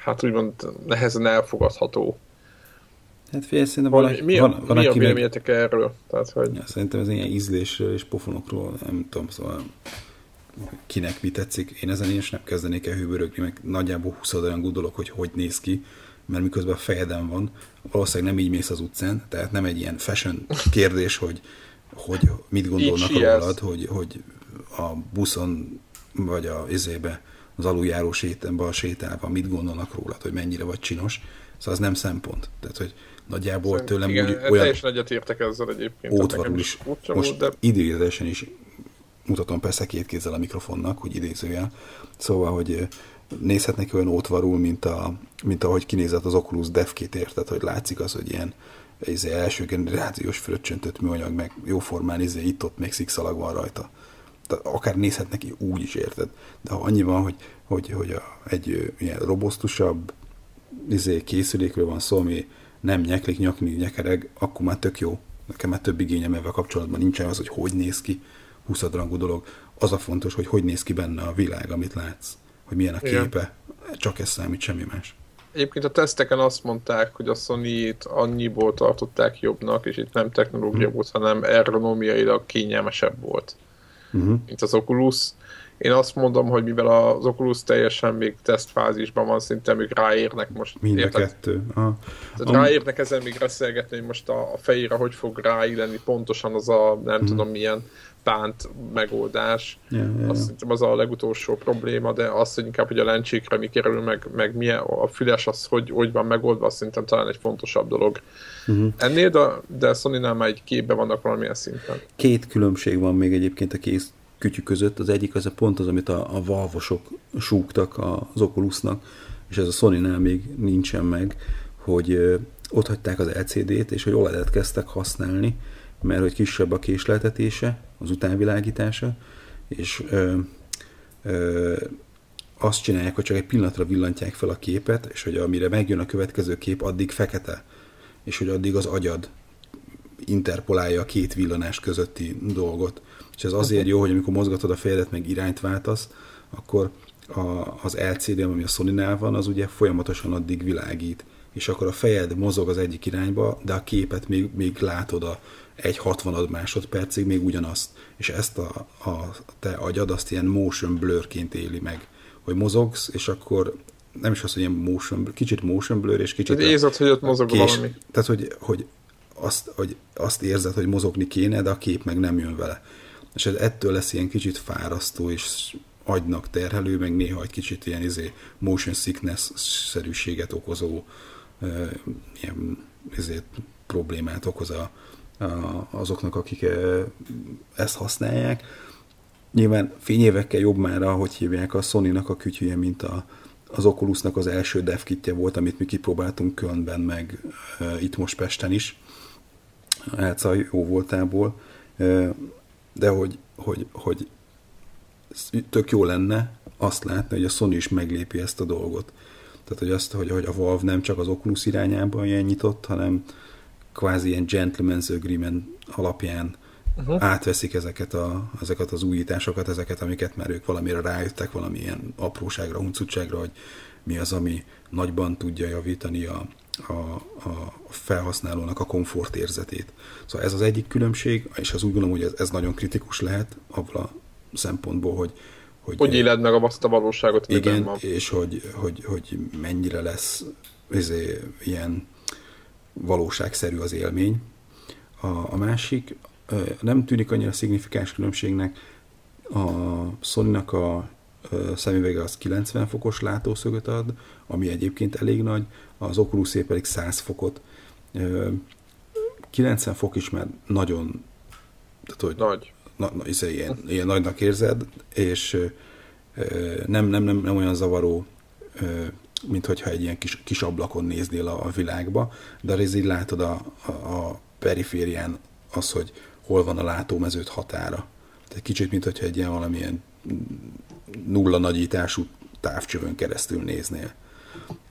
hát úgymond nehezen elfogadható. Hát figyelj, szerintem van, mi a, van, van mi a véleményetek erről? Tehát, hogy... ja, szerintem ez ilyen ízlésről és pofonokról, nem tudom, szóval kinek mi tetszik. Én ezen is nem kezdenék el hűbörögni, meg nagyjából 20 olyan gondolok, hogy hogy néz ki, mert miközben a fejedem van, valószínűleg nem így mész az utcán, tehát nem egy ilyen fashion kérdés, hogy, hogy mit gondolnak rólad, hogy, hogy a buszon vagy a izébe az aluljáró sétembe a sétálva mit gondolnak róla, hogy mennyire vagy csinos. Szóval az nem szempont. Tehát, hogy nagyjából Szerint, tőlem igen, úgy olyan... Teljesen egyet értek ezzel egyébként. Ótvarul is. Most de... idézősen is mutatom persze két kézzel a mikrofonnak, hogy idézőjel. Szóval, hogy nézhetnek olyan ótvarul, mint, a, mint ahogy kinézett az Oculus Dev Kit, érted, hogy látszik az, hogy ilyen izé, első generációs fröccsöntött műanyag, meg jóformán izé, itt-ott még szikszalag van rajta. Tehát akár nézhet neki úgy is, érted? De ha annyi van, hogy, hogy, hogy a, egy ilyen robosztusabb izé, készülékről van szó, ami nem nyeklik, nyakni, nyekereg, akkor már tök jó. Nekem már több igényem ebben kapcsolatban nincsen az, hogy hogy néz ki, 20 rangú dolog. Az a fontos, hogy hogy néz ki benne a világ, amit látsz. Hogy milyen a képe. Igen. Csak ez számít, semmi más. Egyébként a teszteken azt mondták, hogy a Sony-t annyiból tartották jobbnak, és itt nem technológia hmm. volt, hanem ergonomiailag kényelmesebb volt, uh-huh. mint az Oculus. Én azt mondom, hogy mivel az Oculus teljesen még tesztfázisban van, szinte még ráérnek most. Mind a kettő. Aha. Tehát Am... ráérnek ezen még beszélgetni, hogy most a, a fejére hogy fog ráilleni pontosan az a nem hmm. tudom milyen pánt megoldás. Yeah, yeah, azt yeah. az a legutolsó probléma, de az, hogy inkább, hogy a lencsékre mi kerül, meg, meg milyen a füles az, hogy, hogy van megoldva, azt szerintem talán egy fontosabb dolog. Uh-huh. Ennél, de, de Sony-nál már egy képbe vannak valamilyen szinten. Két különbség van még egyébként a kész kütyű között. Az egyik az a pont az, amit a, a valvosok súgtak az Oculusnak, és ez a Sony-nál még nincsen meg, hogy ott hagyták az LCD-t, és hogy OLED-et kezdtek használni, mert hogy kisebb a késleltetése, az utánvilágítása, és ö, ö, azt csinálják, hogy csak egy pillanatra villantják fel a képet, és hogy amire megjön a következő kép, addig fekete, és hogy addig az agyad interpolálja a két villanás közötti dolgot. És ez azért jó, hogy amikor mozgatod a fejedet, meg irányt váltasz, akkor a, az LCD, ami a sony van, az ugye folyamatosan addig világít. És akkor a fejed mozog az egyik irányba, de a képet még, még látod a egy 60 másodpercig még ugyanazt. És ezt a, a te agyad azt ilyen motion blurként éli meg, hogy mozogsz, és akkor nem is az, hogy ilyen motion, kicsit motion blur, és kicsit... Tehát érzed, hogy ott mozog kés, valami. Tehát, hogy, hogy, azt, hogy azt érzed, hogy mozogni kéne, de a kép meg nem jön vele és ez ettől lesz ilyen kicsit fárasztó és agynak terhelő, meg néha egy kicsit ilyen izé, motion sickness-szerűséget okozó uh, ilyen izé, problémát okoz a, a, azoknak, akik uh, ezt használják. Nyilván fényévekkel jobb már, ahogy hívják a Sony-nak a kütyüje, mint a, az Oculusnak az első devkitje volt, amit mi kipróbáltunk Kölnben, meg uh, itt most Pesten is. Elca jó voltából. Uh, de hogy, hogy, hogy tök jó lenne azt látni, hogy a Sony is meglépi ezt a dolgot. Tehát, hogy azt, hogy, hogy a Valve nem csak az Oculus irányában ilyen nyitott, hanem kvázi ilyen gentleman's agreement alapján uh-huh. átveszik ezeket, a, ezeket az újításokat, ezeket, amiket már ők valamire rájöttek, valamilyen apróságra, huncutságra, hogy mi az, ami nagyban tudja javítani a, a, a felhasználónak a komfortérzetét. Szóval ez az egyik különbség, és az úgy gondolom, hogy ez, ez nagyon kritikus lehet abban a szempontból, hogy hogy, hogy éled meg azt a valóságot, igen, van. és hogy, hogy, hogy mennyire lesz izé, ilyen valóságszerű az élmény. A, a másik nem tűnik annyira szignifikáns különbségnek, a sony a szemüvege az 90 fokos látószögöt ad, ami egyébként elég nagy, az Oculus pedig 100 fokot. 90 fok is már nagyon tehát, hogy Nagy. Na, na, izé, ilyen, ilyen nagynak érzed, és nem, nem, nem, nem olyan zavaró, mint hogyha egy ilyen kis, kis ablakon néznél a, a világba, de ez így látod a, a, a periférián az, hogy hol van a látómezőt határa. Tehát kicsit, mint hogyha egy ilyen valamilyen nulla nagyítású távcsövön keresztül néznél.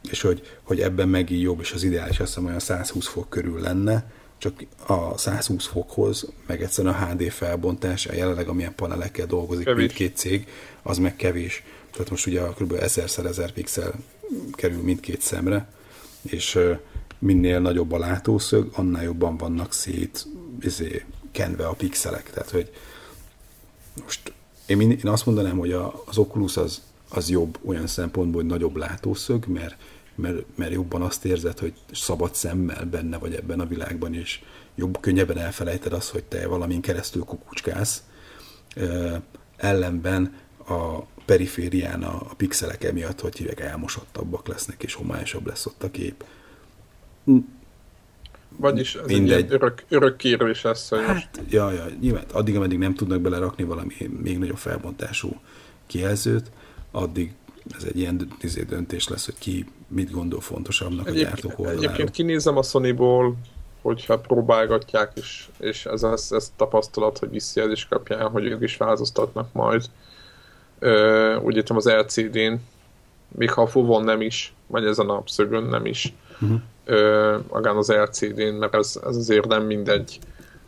És hogy, hogy ebben megint jobb, és az ideális azt hiszem olyan 120 fok körül lenne, csak a 120 fokhoz, meg egyszerűen a HD felbontás, a jelenleg amilyen panelekkel dolgozik kevés. mindkét cég, az meg kevés. Tehát most ugye kb. 1000x1000 pixel kerül mindkét szemre, és minél nagyobb a látószög, annál jobban vannak szét izé, kenve a pixelek. Tehát, hogy most én, én azt mondanám, hogy a, az Oculus az, az jobb olyan szempontból, hogy nagyobb látószög, mert, mert, mert jobban azt érzed, hogy szabad szemmel benne vagy ebben a világban, és jobb, könnyebben elfelejted azt, hogy te valamin keresztül kukucskálsz. ellenben a periférián a, a pixelek emiatt, hogy hívják, elmosottabbak lesznek, és homályosabb lesz ott a kép. Vagyis ez Mindegy. egy örök, örök kérés lesz, hogy hát, most... Ja, ja, nyilván addig, ameddig nem tudnak belerakni valami még nagyobb felbontású kijelzőt, addig ez egy ilyen izé döntés lesz, hogy ki mit gondol fontosabbnak Egyéb, a gyártók oldaláról. Egyébként kinézem a Sony-ból, hogyha próbálgatják, és, és ez, ez, ez tapasztalat, hogy visszajelzést kapják, hogy ők is változtatnak majd. Ö, úgy értem az LCD-n, még ha a Fovon nem is, vagy ezen a szögön nem is, uh-huh. Ö, magán az LCD-n, mert ez, ez azért nem mindegy.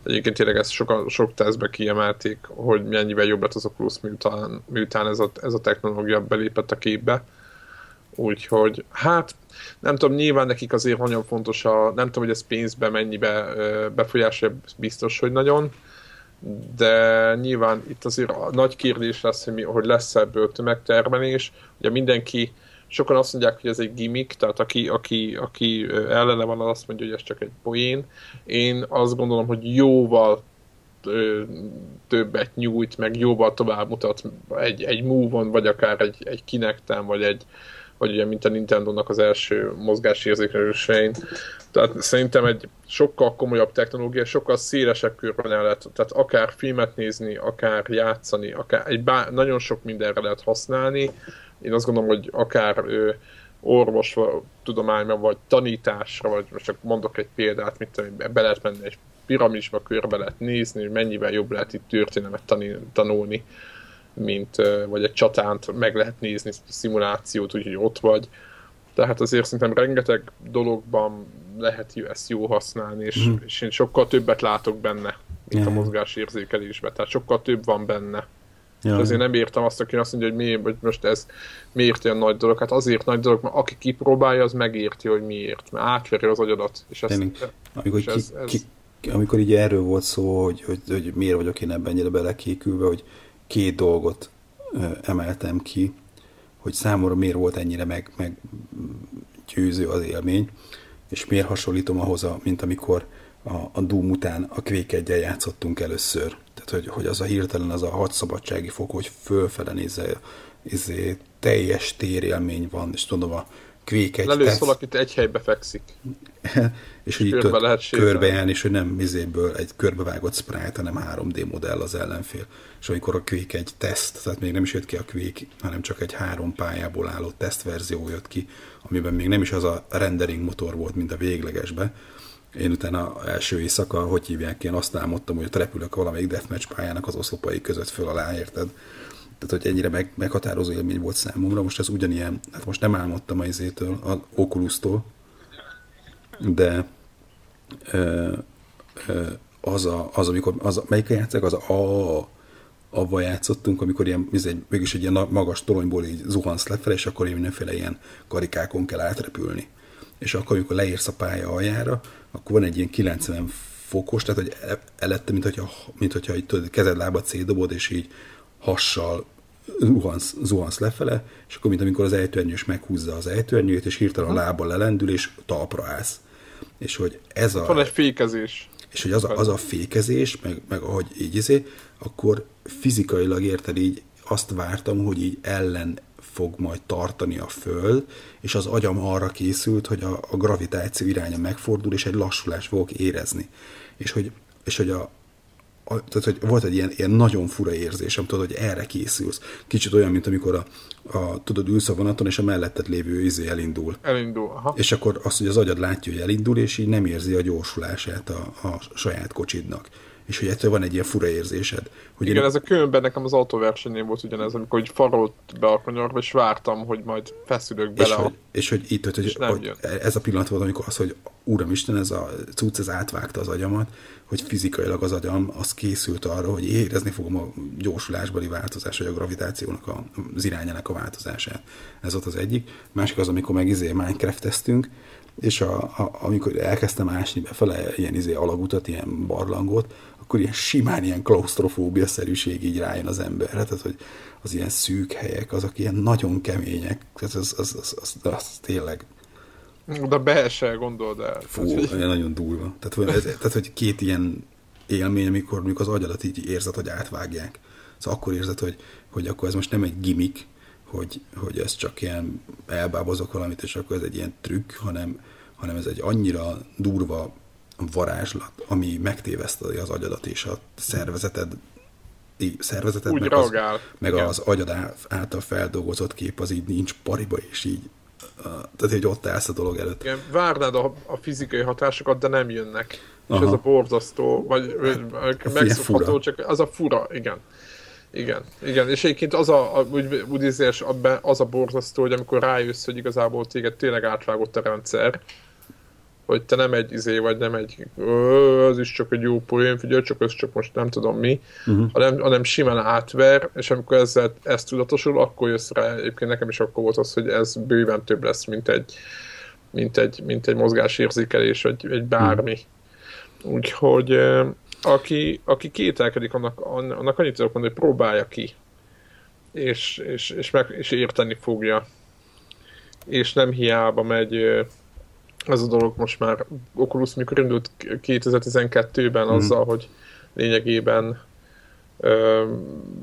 Egyébként tényleg ezt sok, sok tesztbe kiemelték, hogy mennyivel jobb lett az Oculus miután, miután ez, a, ez a technológia belépett a képbe. Úgyhogy hát nem tudom, nyilván nekik azért nagyon fontos a, nem tudom, hogy ez pénzbe mennyibe befolyásolja, biztos, hogy nagyon, de nyilván itt azért a nagy kérdés lesz, hogy, mi, hogy lesz ebből tömegtermelés. Ugye mindenki, sokan azt mondják, hogy ez egy gimmick, tehát aki, aki, aki ellene van, az azt mondja, hogy ez csak egy poén. Én azt gondolom, hogy jóval többet nyújt, meg jóval tovább mutat egy, egy Move-on, vagy akár egy, egy Kinecten, vagy egy, vagy ugye mint a Nintendo-nak az első mozgásérzékelősein. Tehát szerintem egy sokkal komolyabb technológia, sokkal szélesebb körben el lehet, tehát akár filmet nézni, akár játszani, akár egy bá, nagyon sok mindenre lehet használni. Én azt gondolom, hogy akár ő, orvos tudományban, vagy tanításra, vagy most csak mondok egy példát, mint be lehet menni egy piramisba, körbe lehet nézni, hogy mennyivel jobb lehet itt történelmet tanulni mint, vagy egy csatánt meg lehet nézni, szimulációt, úgyhogy ott vagy. Tehát azért szerintem rengeteg dologban lehet ezt jó használni, és, mm. és én sokkal többet látok benne, mint yeah. a mozgásérzékelésben. Tehát sokkal több van benne. Ja. azért nem értem azt, aki azt mondja, hogy, miért, hogy most ez miért olyan nagy dolog. Hát azért nagy dolog, mert aki kipróbálja, az megérti, hogy miért. Mert átveri az agyadat. És ezt, amikor, és ez, ki, ez... Ki, amikor így erről volt szó, hogy, hogy, hogy miért vagyok én ebben ennyire belekékülve, hogy két dolgot emeltem ki, hogy számomra miért volt ennyire meg, meg győző az élmény, és miért hasonlítom ahhoz, a, mint amikor a, a Doom után a Quake 1 játszottunk először. Tehát, hogy, hogy az a hirtelen az a hat szabadsági fok, hogy fölfele nézze, izé, teljes térélmény van, és tudom, a Quake 1 Lelősz tesz... valakit, egy helybe fekszik. és hogy itt lehet körbe és hogy nem vizéből egy körbevágott sprite, hanem 3D modell az ellenfél. És amikor a Quake egy teszt, tehát még nem is jött ki a Quake, hanem csak egy három pályából álló tesztverzió jött ki, amiben még nem is az a rendering motor volt, mint a véglegesbe. Én utána első éjszaka, hogy hívják, én azt álmodtam, hogy repülök valamelyik deathmatch pályának az oszlopai között föl alá, érted? Tehát, hogy ennyire meg, meghatározó élmény volt számomra. Most ez ugyanilyen, hát most nem álmodtam a izétől, a Oculus-tól, de ö, ö, az, a, az, amikor, az, melyik játszák, az a, avval játszottunk, amikor ilyen, egy, mégis egy ilyen magas toronyból így zuhansz lefelé, és akkor mindenféle ilyen karikákon kell átrepülni. És akkor, amikor leérsz a pálya aljára, akkor van egy ilyen 90 fokos, tehát hogy elette, mint hogyha, mint hogyha így, tudod, kezed lábad szétdobod, és így hassal zuhansz, zuhansz lefele, és akkor, mint amikor az ejtőernyős meghúzza az ejtőernyőt, és hirtelen a lába lelendül, és talpra állsz. És hogy ez a... Van egy fékezés. És hogy az a, az a fékezés, meg, meg ahogy így izé, akkor fizikailag érted így azt vártam, hogy így ellen fog majd tartani a föld, és az agyam arra készült, hogy a, a gravitáció iránya megfordul, és egy lassulás fogok érezni. És hogy, és hogy a, a, tehát, hogy volt egy ilyen, ilyen nagyon fura érzésem, tudod, hogy erre készülsz. Kicsit olyan, mint amikor a, a tudod, ülsz a vonaton, és a melletted lévő izé elindul. Elindul, aha. És akkor azt, hogy az agyad látja, hogy elindul, és így nem érzi a gyorsulását a, a saját kocsidnak és hogy ettől van egy ilyen fura érzésed. Hogy Igen, én... ez a különben nekem az autóversenyén volt ugyanez, amikor hogy farolt be a kanyarba, és vártam, hogy majd feszülök bele. És, a... hogy, és hogy itt, hogy, hogy ez a pillanat volt, amikor az, hogy Úramisten, ez a cucc, ez átvágta az agyamat, hogy fizikailag az agyam az készült arra, hogy érezni fogom a gyorsulásbeli változás, vagy a gravitációnak a, az irányának a változását. Ez volt az egyik. Másik az, amikor meg izé Minecraft-eztünk, és a, a, amikor elkezdtem ásni befele ilyen izé alagutat, ilyen barlangot, akkor ilyen simán ilyen klaustrofóbia-szerűség így rájön az emberre, tehát hogy az ilyen szűk helyek, azok ilyen nagyon kemények, tehát az, az, az, az, az, tényleg de be se gondold el. Fú, tehát, hogy... nagyon durva. Tehát hogy, ez, tehát, hogy két ilyen élmény, amikor mondjuk az agyadat így érzed, hogy átvágják. Szóval akkor érzed, hogy, hogy akkor ez most nem egy gimmick, hogy, hogy ez csak ilyen elbábozok valamit, és akkor ez egy ilyen trükk, hanem, hanem ez egy annyira durva varázslat, ami megtévesztedi az agyadat és a szervezeted szervezetet, meg az, meg az agyad által feldolgozott kép az így nincs pariba, és így tehát, hogy ott állsz a dolog előtt. Igen, várnád a, a fizikai hatásokat, de nem jönnek. Aha. És ez a borzasztó, vagy megszokható, csak az a fura, igen. Igen, igen, és egyébként az a, a úgy, úgy érzés, az a borzasztó, hogy amikor rájössz, hogy igazából téged tényleg átvágott a rendszer, hogy te nem egy izé vagy, nem egy az is csak egy jó poén, figyelj, csak ez csak most nem tudom mi, uh-huh. hanem, hanem simán átver, és amikor ezzel, ez tudatosul, akkor jössz rá, egyébként nekem is akkor volt az, hogy ez bőven több lesz, mint egy, mint egy, mint egy mozgásérzékelés, vagy egy bármi. Uh-huh. Úgyhogy aki, aki kételkedik, annak, annak annyit tudok mondani, hogy próbálja ki, és, és, és, meg, és érteni fogja. És nem hiába megy ez a dolog most már Oculus mikor indult 2012-ben mm. azzal, hogy lényegében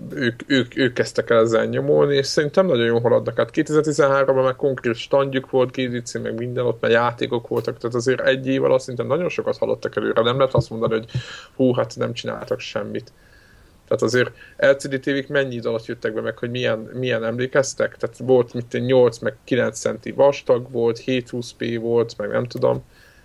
ők, ők, ők kezdtek el ezzel nyomolni, és szerintem nagyon jól haladnak. Hát 2013-ban már konkrét standjuk volt, GDC, meg minden, ott már játékok voltak, tehát azért egy év alatt szerintem nagyon sokat haladtak előre. Nem lehet azt mondani, hogy hú, hát nem csináltak semmit. Tehát azért LCD tévék mennyi idő alatt jöttek be meg, hogy milyen, milyen emlékeztek? Tehát volt mint 8 meg 9 centi vastag volt, 720p volt, meg nem tudom.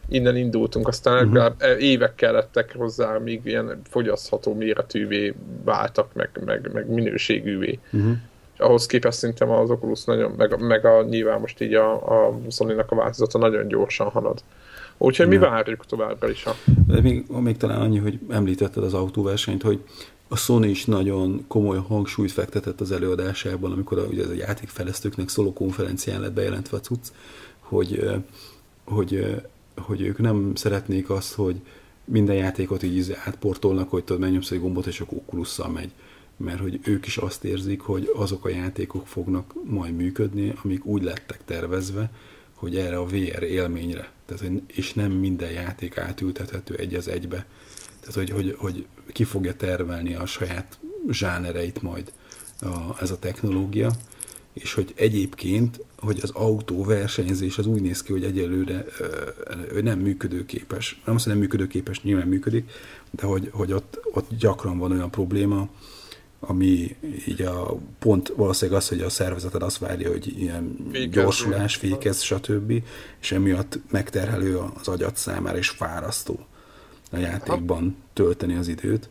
Innen indultunk, aztán uh-huh. évek kellettek hozzá, míg ilyen fogyasztható méretűvé váltak, meg, meg, meg minőségűvé. Uh-huh. ahhoz képest szerintem az Oculus nagyon, meg, meg a, nyilván most így a, a Sony-nak a változata nagyon gyorsan halad. Úgyhogy ja. mi várjuk továbbra is. A... Még, még talán annyi, hogy említetted az autóversenyt, hogy a Sony is nagyon komoly hangsúlyt fektetett az előadásában, amikor a, ugye ez a játékfejlesztőknek szóló konferencián lett bejelentve a cucc, hogy, hogy, hogy ők nem szeretnék azt, hogy minden játékot így átportolnak, hogy tudod, megnyomsz egy gombot, és akkor oculus megy. Mert hogy ők is azt érzik, hogy azok a játékok fognak majd működni, amik úgy lettek tervezve, hogy erre a VR élményre. Tehát, és nem minden játék átültethető egy az egybe tehát, hogy, hogy, hogy ki fogja tervelni a saját zsánereit majd a, ez a technológia, és hogy egyébként, hogy az autóversenyzés az úgy néz ki, hogy egyelőre ö, nem működőképes. Nem azt, hogy nem működőképes, nyilván működik, de hogy, hogy ott, ott gyakran van olyan probléma, ami így a pont valószínűleg az, hogy a szervezeted azt várja, hogy ilyen fékez, gyorsulás, fékez, stb. És emiatt megterhelő az agyat számára, és fárasztó a játékban tölteni az időt.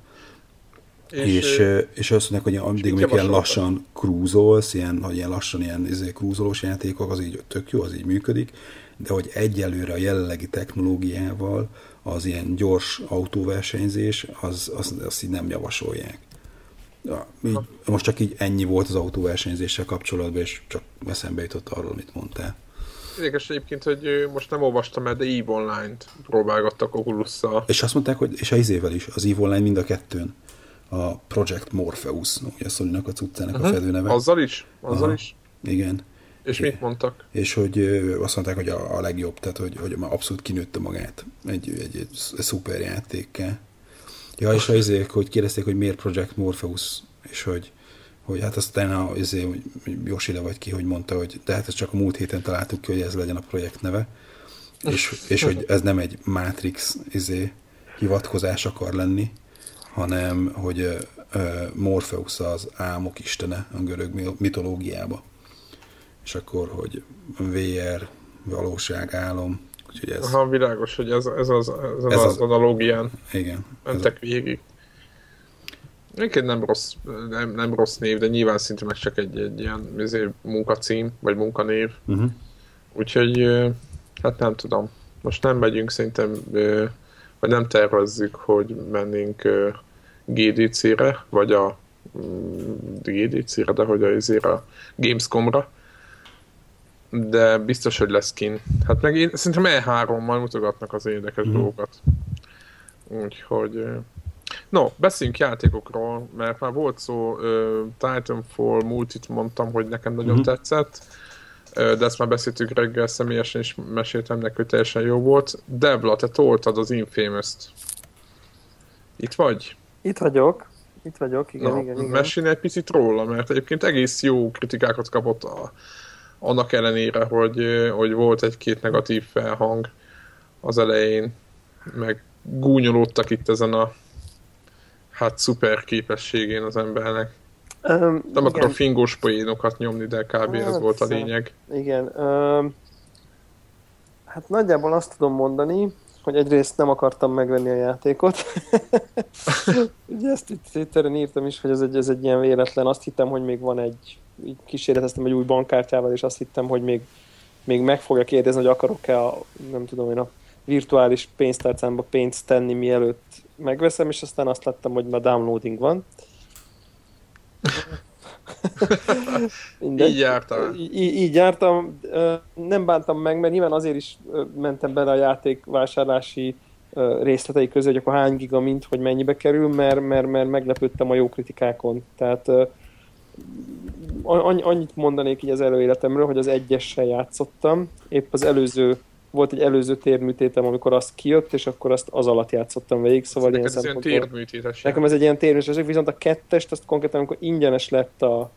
És, és, és azt mondják, hogy addig még ilyen lassan krúzolsz, ilyen, hogy ilyen lassan ilyen izé, krúzolós játékok, az így tök jó, az így működik, de hogy egyelőre a jelenlegi technológiával az ilyen gyors autóversenyzés, az, az, azt így nem javasolják. Ja, így, most csak így ennyi volt az autóversenyzéssel kapcsolatban, és csak eszembe jutott arról, amit mondtál. Érdekes egyébként, hogy most nem olvastam el, de EVE Online-t próbálgattak oculus -szal. És azt mondták, hogy és a izével is, az EVE Online mind a kettőn. A Project Morpheus, ugye sony a cuccának uh-huh. a mhm. fedőneve. Azzal is? Azzal Aha. is? Igen. És mit mondtak? És hogy azt mondták, hogy a, a legjobb, tehát hogy, hogy már abszolút kinőtte magát egy, egy, egy, egy szuper játékkel. Ja, és az izék, hogy kérdezték, hogy miért Project Morpheus, és hogy hogy hát aztán a, azért, Josile vagy ki, hogy mondta, hogy de hát ez csak a múlt héten találtuk ki, hogy ez legyen a projekt neve, és, és hogy ez nem egy Matrix izé, hivatkozás akar lenni, hanem hogy uh, Morpheus az álmok istene a görög mitológiába. És akkor, hogy VR, valóság, álom, úgyhogy ez... Aha, világos, hogy ez, ez az, ez, ez az, az analógián igen, mentek ez végig. Egyébként nem rossz, nem, nem rossz név, de nyilván szinte meg csak egy, egy ilyen munkacím, vagy munkanév. Uh-huh. Úgyhogy, hát nem tudom. Most nem megyünk szerintem, vagy nem tervezzük, hogy mennénk GDC-re, vagy a mm, GDC-re, de hogy a, azért a Gamescom-ra. De biztos, hogy lesz kin. Hát meg én szerintem E3-mal mutogatnak az érdekes uh-huh. dolgokat. Úgyhogy No, beszéljünk játékokról, mert már volt szó, uh, Titanfall multit mondtam, hogy nekem nagyon uh-huh. tetszett, uh, de ezt már beszéltük reggel személyesen, és meséltem neki, hogy teljesen jó volt. Debla, te toltad az Infamous-t. Itt vagy? Itt vagyok. Itt vagyok, igen, Na, igen, igen. Mesélj egy picit róla, mert egyébként egész jó kritikákat kapott a, annak ellenére, hogy, hogy volt egy-két negatív felhang az elején, meg gúnyolódtak itt ezen a hát szuper képességén az embernek. Um, nem igen. akarom fingós poénokat nyomni, de kb. Hát, ez volt a lényeg. Igen. Um, hát nagyjából azt tudom mondani, hogy egyrészt nem akartam megvenni a játékot. Ugye ezt itt Twitteren írtam is, hogy ez egy, ez egy ilyen véletlen. Azt hittem, hogy még van egy, így kísérleteztem egy új bankkártyával, és azt hittem, hogy még, még meg fogja kérdezni, hogy akarok-e a, nem tudom én, a virtuális pénztárcámba pénzt tenni, mielőtt megveszem, és aztán azt láttam, hogy már downloading van. így jártam. Így, így jártam. Nem bántam meg, mert nyilván azért is mentem bele a játék vásárlási részletei közé, hogy akkor hány giga mint, hogy mennyibe kerül, mert, mert, mert meglepődtem a jó kritikákon. Tehát annyit mondanék így az előéletemről, hogy az egyessel játszottam. Épp az előző volt egy előző térműtétem, amikor azt kijött, és akkor azt az alatt játszottam végig, szóval ilyen ez ilyen térműtétes. Nekem ez egy ilyen térműtétes, viszont a kettest, azt konkrétan, amikor ingyenes lett a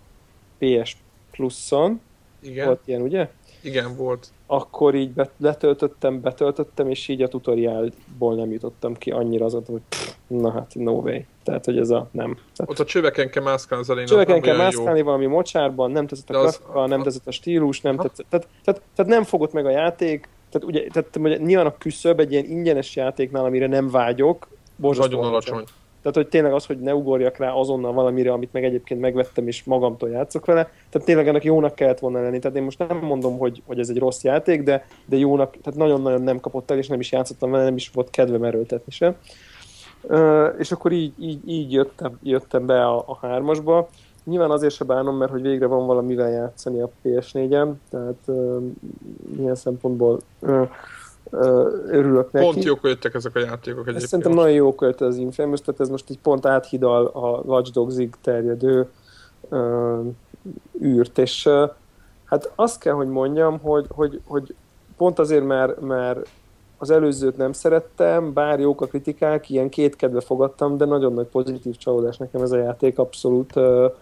PS Plus-on, Igen. volt ilyen, ugye? Igen, volt. Akkor így bet- letöltöttem, betöltöttem, és így a tutoriálból nem jutottam ki annyira azon, hogy pff, na hát, no way. Tehát, hogy ez a nem. Tehát, Ott a csöveken kell mászkálni az elején. Csöveken kell mászkálni valami mocsárban, nem tetszett a grafika, az... nem tetszett a stílus, nem tetszett. Tehát, tehát, tehát, nem fogott meg a játék, tehát ugye, tehát ugye, nyilván a küszöb egy ilyen ingyenes játéknál, amire nem vágyok, borzasztó Nagyon alacsony. Tehát, hogy tényleg az, hogy ne ugorjak rá azonnal valamire, amit meg egyébként megvettem, és magamtól játszok vele. Tehát tényleg ennek jónak kellett volna lenni. Tehát én most nem mondom, hogy, hogy ez egy rossz játék, de, de jónak, tehát nagyon-nagyon nem kapott el, és nem is játszottam vele, nem is volt kedvem erőltetni sem. Uh, és akkor így, így, így jöttem, jöttem be a, a hármasba. Nyilván azért se bánom, mert hogy végre van valamivel játszani a PS4-en, tehát uh, ilyen szempontból uh, örülök neki. Pont jók jöttek ezek a játékok egyébként. Ezt szerintem nagyon jók jött az Infamous, tehát ez most egy pont áthidal a Watch Dogs-ig terjedő uh, űrt, és uh, hát azt kell, hogy mondjam, hogy, hogy, hogy pont azért, mert, mert az előzőt nem szerettem, bár jók a kritikák, ilyen kétkedve fogadtam, de nagyon nagy pozitív csalódás nekem ez a játék, abszolút uh,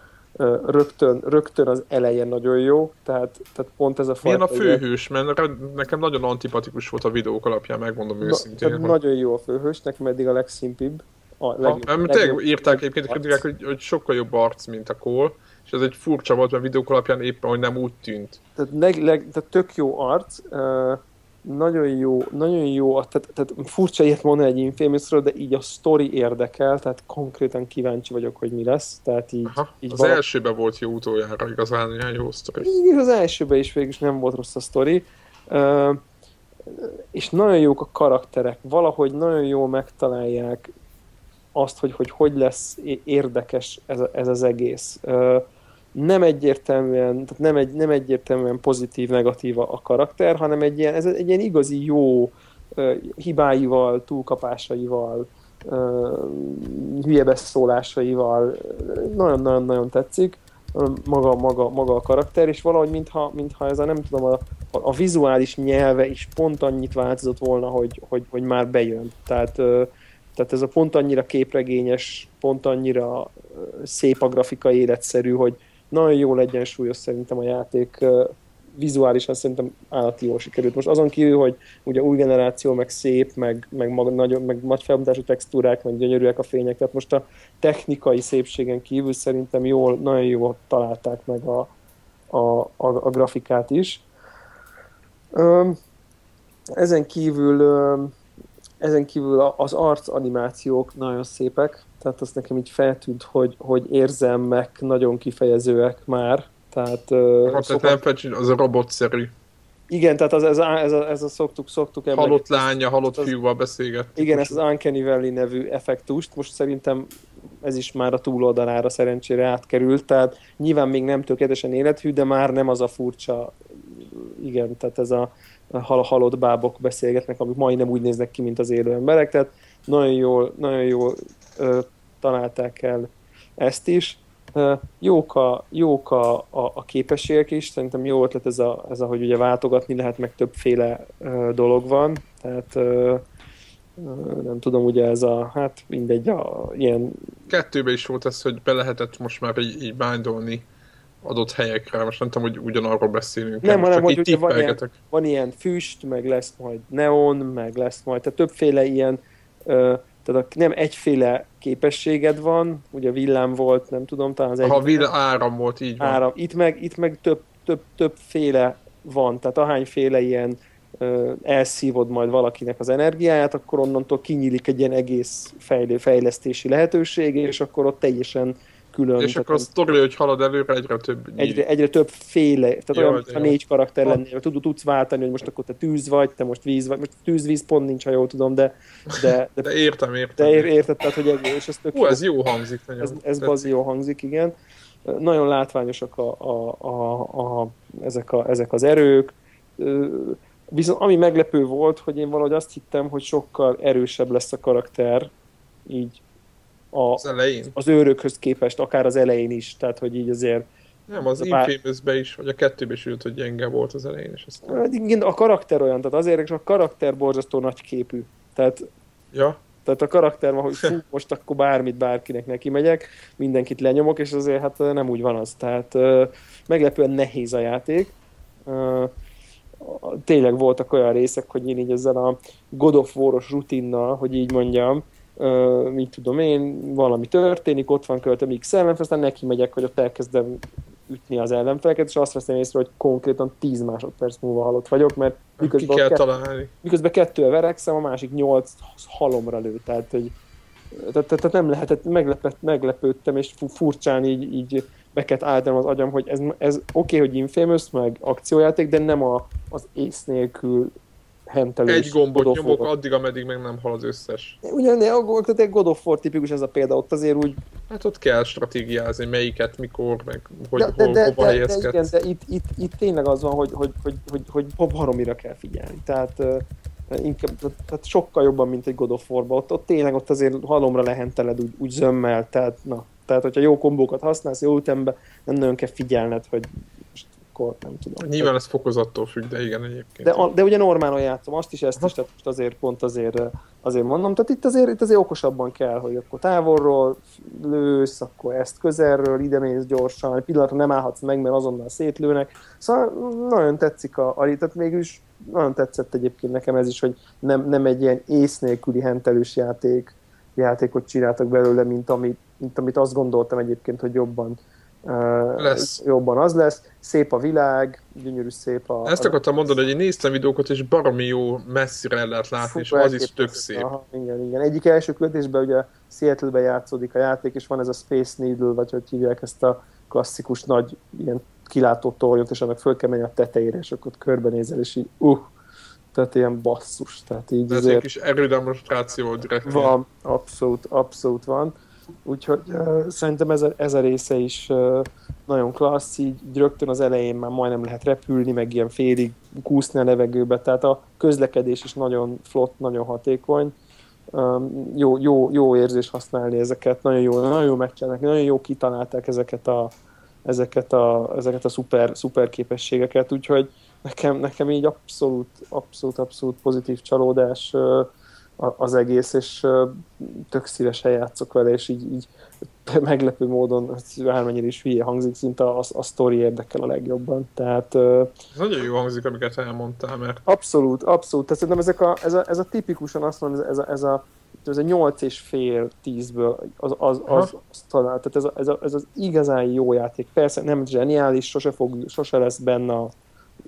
rögtön, rögtön az eleje nagyon jó, tehát, tehát pont ez a fajta... Milyen a főhős, mert nekem nagyon antipatikus volt a videók alapján, megmondom Na, őszintén. Hogy... Nagyon jó a főhős, nekem eddig a legszimpibb. A legjobb, ha, legjobb, írták egyébként a kritikák, hogy, hogy sokkal jobb arc, mint a Cole, és ez egy furcsa volt, mert videók alapján éppen, hogy nem úgy tűnt. Tehát, leg, leg, tehát tök jó arc, uh, nagyon jó, nagyon jó, tehát, tehát furcsa ilyet mondani egy Infamousról, de így a story érdekel, tehát konkrétan kíváncsi vagyok, hogy mi lesz. Tehát így, Aha, így az valami... elsőben volt jó utoljára igazán ilyen jó sztori. Igen, az elsőben is végül is nem volt rossz a sztori. Uh, és nagyon jók a karakterek, valahogy nagyon jól megtalálják azt, hogy hogy, hogy lesz érdekes ez, ez az egész. Uh, nem egyértelműen, tehát nem, egy, nem egyértelműen pozitív, negatív a karakter, hanem egy ilyen, ez egy ilyen igazi jó hibáival, túlkapásaival, hülye beszólásaival nagyon-nagyon-nagyon tetszik maga, maga, maga a karakter, és valahogy mintha, mintha ez a nem tudom, a, a vizuális nyelve is pont annyit változott volna, hogy, hogy, hogy már bejön. Tehát, tehát ez a pont annyira képregényes, pont annyira szép a grafika életszerű, hogy, nagyon jól egyensúlyos szerintem a játék, vizuálisan szerintem állati jól sikerült. Most azon kívül, hogy ugye új generáció, meg szép, meg, meg, mag, nagyon, meg nagy felmutatású textúrák, meg gyönyörűek a fények, tehát most a technikai szépségen kívül szerintem jól, nagyon jól találták meg a, a, a, a grafikát is. Ezen kívül ezen kívül az arc animációk nagyon szépek, tehát az nekem így feltűnt, hogy, hogy érzelmek nagyon kifejezőek már. Tehát, hát szokat... az a robotszerű. Igen, tehát az, ez, a, ez, a, ez a szoktuk, szoktuk emlékezni. Halott lánya, halott az, fiúval beszélget. Igen, ez az Uncanny Valley nevű effektust, most szerintem ez is már a túloldalára szerencsére átkerült, tehát nyilván még nem tökéletesen élethű, de már nem az a furcsa, igen, tehát ez a hal halott bábok beszélgetnek, amik majdnem úgy néznek ki, mint az élő emberek, tehát nagyon jól, nagyon jól ö, találták el ezt is. Jók a, jók a, a, a képességek is, szerintem jó ötlet ez a, ez a hogy ugye váltogatni lehet, meg többféle dolog van, tehát nem tudom, ugye ez a, hát mindegy, a, ilyen... Kettőbe is volt ez, hogy be lehetett most már így, így bindolni adott helyekre, most nem tudom, hogy ugyanarról beszélünk. Nem, hanem, hogy ugye van ilyen, van ilyen füst, meg lesz majd neon, meg lesz majd, tehát többféle ilyen uh, tehát nem egyféle képességed van, ugye villám volt, nem tudom, talán az egy... Ha villám áram volt, így van. Áram. Itt meg, itt meg több, több, többféle van, tehát ahányféle ilyen ö, elszívod majd valakinek az energiáját, akkor onnantól kinyílik egy ilyen egész fejlő, fejlesztési lehetőség, és akkor ott teljesen külön. És akkor a sztori, hogy halad előre, egyre több egyre, egyre több féle, tehát Jaj, olyan, ha négy karakter lennél, tud, tudsz váltani, hogy most akkor te tűz vagy, te most víz vagy, most tűz-víz pont nincs, ha jól tudom, de... De, de, de értem, értem. De ér, érted, tehát, hogy egész, és ez tök Hú, ez jó hangzik. Nagyon. Ez, ez bazi jó hangzik, igen. Nagyon látványosak a, a, a, a, ezek, a, ezek az erők. Viszont ami meglepő volt, hogy én valahogy azt hittem, hogy sokkal erősebb lesz a karakter, így a, az, elején. az őrökhöz képest, akár az elején is, tehát hogy így azért nem, az, infamous is, vagy a kettőbe is jött, hogy gyenge volt az elején, és aztán... Hát igen, a karakter olyan, tehát azért és a karakter borzasztó nagy képű. Tehát, ja. tehát a karakter van, hogy fú, most akkor bármit bárkinek neki megyek, mindenkit lenyomok, és azért hát nem úgy van az. Tehát meglepően nehéz a játék. tényleg voltak olyan részek, hogy én így ezzel a God of War-os rutinnal, hogy így mondjam, uh, mit tudom én, valami történik, ott van költöm X ellenfel, aztán neki megyek, hogy ott elkezdem ütni az ellenfeleket, és azt veszem észre, hogy konkrétan 10 másodperc múlva halott vagyok, mert miközben, kell találni. miközben kettő verekszem, a másik 8 halomra lő, tehát hogy tehát, tehát nem lehetett, meglepett, meglepődtem, és furcsán így, így beket álltam az agyam, hogy ez, ez oké, okay, hogy Infamous, meg akciójáték, de nem a, az ész nélkül hentelős Egy gombot nyomok addig, ameddig meg nem hal az összes. Ugyan, de tehát egy God of War tipikus ez a példa, ott azért úgy... Hát ott kell stratégiázni, melyiket, mikor, meg hogy de, hol, de, hova de, de, igen, de itt, itt, itt, tényleg az van, hogy, hogy, hogy, hogy, hogy, baromira kell figyelni. Tehát inkább, tehát sokkal jobban, mint egy God of war ott, ott tényleg ott azért halomra lehenteled úgy, úgy zömmel, tehát na, tehát hogyha jó kombókat használsz, jó ütembe, nem nagyon kell figyelned, hogy akkor nem tudom. Nyilván ez fokozattól függ, de igen egyébként. De, de ugye normálon játszom, azt is, ezt is, tehát most azért pont azért, azért mondom, tehát itt azért, itt azért okosabban kell, hogy akkor távolról lősz, akkor ezt közelről, ide mész gyorsan, egy pillanatra nem állhatsz meg, mert azonnal szétlőnek. Szóval nagyon tetszik a, a tehát mégis nagyon tetszett egyébként nekem ez is, hogy nem, nem egy ilyen ész nélküli hentelős játék, játékot csináltak belőle, mint amit, mint amit azt gondoltam egyébként, hogy jobban lesz. jobban az lesz. Szép a világ, gyönyörű szép a... Ezt akartam mondani, hogy én néztem videókat, és baromi jó messzire el lehet látni, Fú, és az is tök szép. Aha, igen, igen. Egyik első küldésben ugye Seattle-ben játszódik a játék, és van ez a Space Needle, vagy hogy hívják ezt a klasszikus nagy ilyen kilátó tornyot, és annak föl kell menni a tetejére, és akkor körbenézel, és így uh, tehát ilyen basszus. Tehát így Ez egy kis erődemonstráció direkt. Van, abszolút, abszolút van. Úgyhogy uh, szerintem ez a, ez a része is uh, nagyon klassz, így rögtön az elején már majdnem lehet repülni, meg ilyen félig kúszni a levegőbe, tehát a közlekedés is nagyon flott, nagyon hatékony. Um, jó, jó, jó érzés használni ezeket, nagyon jó, nagyon jó meccsenek, nagyon jó kitalálták ezeket a, ezeket a, ezeket a szuper, szuper képességeket, úgyhogy nekem, nekem így abszolút, abszolút, abszolút pozitív csalódás uh, az egész, és tök szívesen játszok vele, és így, így meglepő módon, bármennyire is hülye hangzik, szinte a, a sztori érdekel a legjobban. Tehát, ez nagyon jó hangzik, amiket elmondtál, mert... Abszolút, abszolút. Tehát szerintem ezek a, ez, a, ez a tipikusan azt mondom, ez a, ez a ez a 8 és fél 10-ből az, az, az, az talál. Tehát ez, a, ez, a, ez az igazán jó játék. Persze nem zseniális, sose, fog, sose lesz benne a,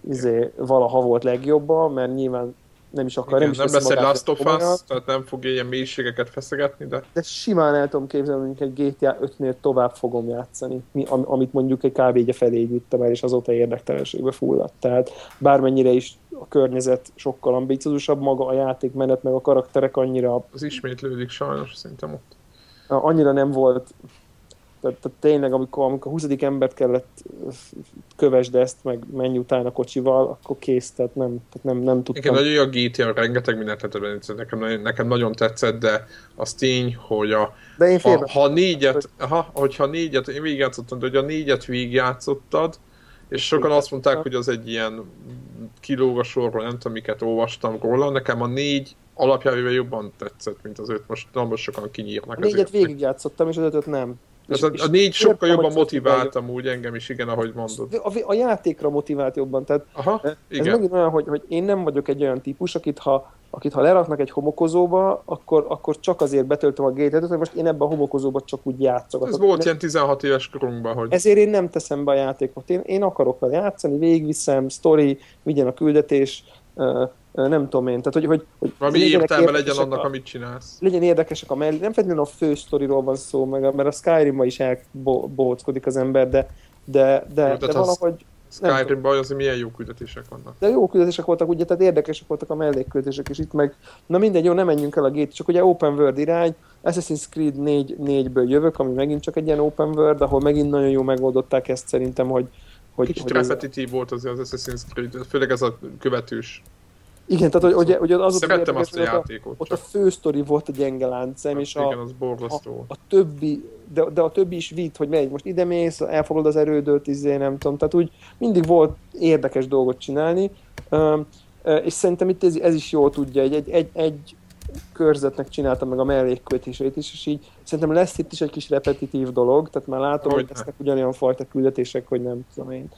izé, valaha volt legjobban, mert nyilván nem is akar, Igen, nem, is nem lesz egy Last of Us, tehát nem fog ilyen mélységeket feszegetni, de... De simán el tudom képzelni, hogy egy GTA 5-nél tovább fogom játszani, amit mondjuk egy kb. felé vittem el, és azóta érdektelenségbe fulladt. Tehát bármennyire is a környezet sokkal ambiciózusabb, maga a játékmenet, meg a karakterek annyira... Az ismétlődik sajnos, szerintem ott. Annyira nem volt tehát, tehát tényleg, amikor, amikor a 20. embert kellett kövesd ezt, meg menj utána kocsival, akkor kész, tehát nem, tehát nem, nem tudtam. Igen, nagyon a GTA, rengeteg mindent lehetett nekem, nekem nagyon tetszett, de az tény, hogy a, de én ha, ha négyet, ha, hogyha négyet, én végigjátszottam, de hogy a négyet végigjátszottad, és sokan azt mondták, hogy az egy ilyen kilóg a sorról, nem tudom, miket olvastam róla, nekem a négy alapjávével jobban tetszett, mint az öt, most nagyon sokan kinyírnak. A négyet végigjátszottam, és az ötöt nem. Ez a, a négy sokkal jobban motiváltam úgy engem is, igen, ahogy mondod. A, a játékra motivált jobban, tehát Aha, ez igen. megint olyan, hogy, hogy én nem vagyok egy olyan típus, akit ha, akit ha leraknak egy homokozóba, akkor, akkor csak azért betöltöm a gétet, hogy most én ebben a homokozóba csak úgy játszok. Ez volt ilyen 16 éves korunkban, hogy... Ezért én nem teszem be a játékot. Én, én akarok vele játszani, végigviszem, story, vigyen a küldetés, nem tudom én, tehát hogy... hogy, hogy Valami értelme legyen annak, a, amit csinálsz. Legyen érdekesek a mellé, nem feltétlenül a fő sztoriról van szó, meg, mert a skyrim is elbohóckodik az ember, de, de, de, Jó, de valahogy... Skyrimban azért milyen jó küldetések vannak. De jó küldetések voltak, ugye, tehát érdekesek voltak a mellékküldetések, és itt meg, na mindegy, jó, nem menjünk el a gét, csak ugye open world irány, Assassin's Creed 4, 4-ből jövök, ami megint csak egy ilyen open world, ahol megint nagyon jó megoldották ezt szerintem, hogy, hogy, Kicsit hogy repetitív ez... volt azért az Assassin's Creed, főleg ez a követős igen, tehát hogy, hogy, hogy az Szerettem azt a játékot. Ott a fő sztori volt a gyenge láncem, hát, és igen, a, az borzasztó. A, a, többi, de, de a többi is vitt, hogy megy, most ide mész, elfoglalod az erődöt, izé, nem tudom, tehát úgy mindig volt érdekes dolgot csinálni, és szerintem itt ez, ez is jól tudja, egy, egy, egy, egy körzetnek csináltam meg a mellékkötéseit is, és így szerintem lesz itt is egy kis repetitív dolog, tehát már látom, hogy, hogy lesznek ugyanolyan fajta küldetések, hogy nem tudom én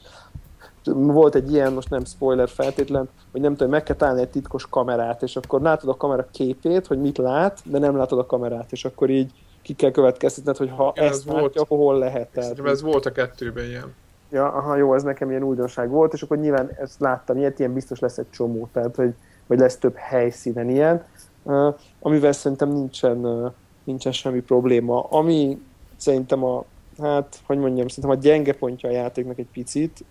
volt egy ilyen, most nem spoiler feltétlen, hogy nem tudom, meg kell találni egy titkos kamerát, és akkor látod a kamera képét, hogy mit lát, de nem látod a kamerát, és akkor így ki kell következtetned, hogy ha Igen, ezt ez látja, volt, akkor hol lehet. Tehát, ez volt a kettőben ilyen. Ja, aha, jó, ez nekem ilyen újdonság volt, és akkor nyilván ezt láttam, ilyet, ilyen biztos lesz egy csomó, tehát hogy, vagy lesz több helyszínen ilyen, amivel szerintem nincsen, nincsen semmi probléma. Ami szerintem a hát, hogy mondjam, szerintem a gyenge pontja a játéknak egy picit,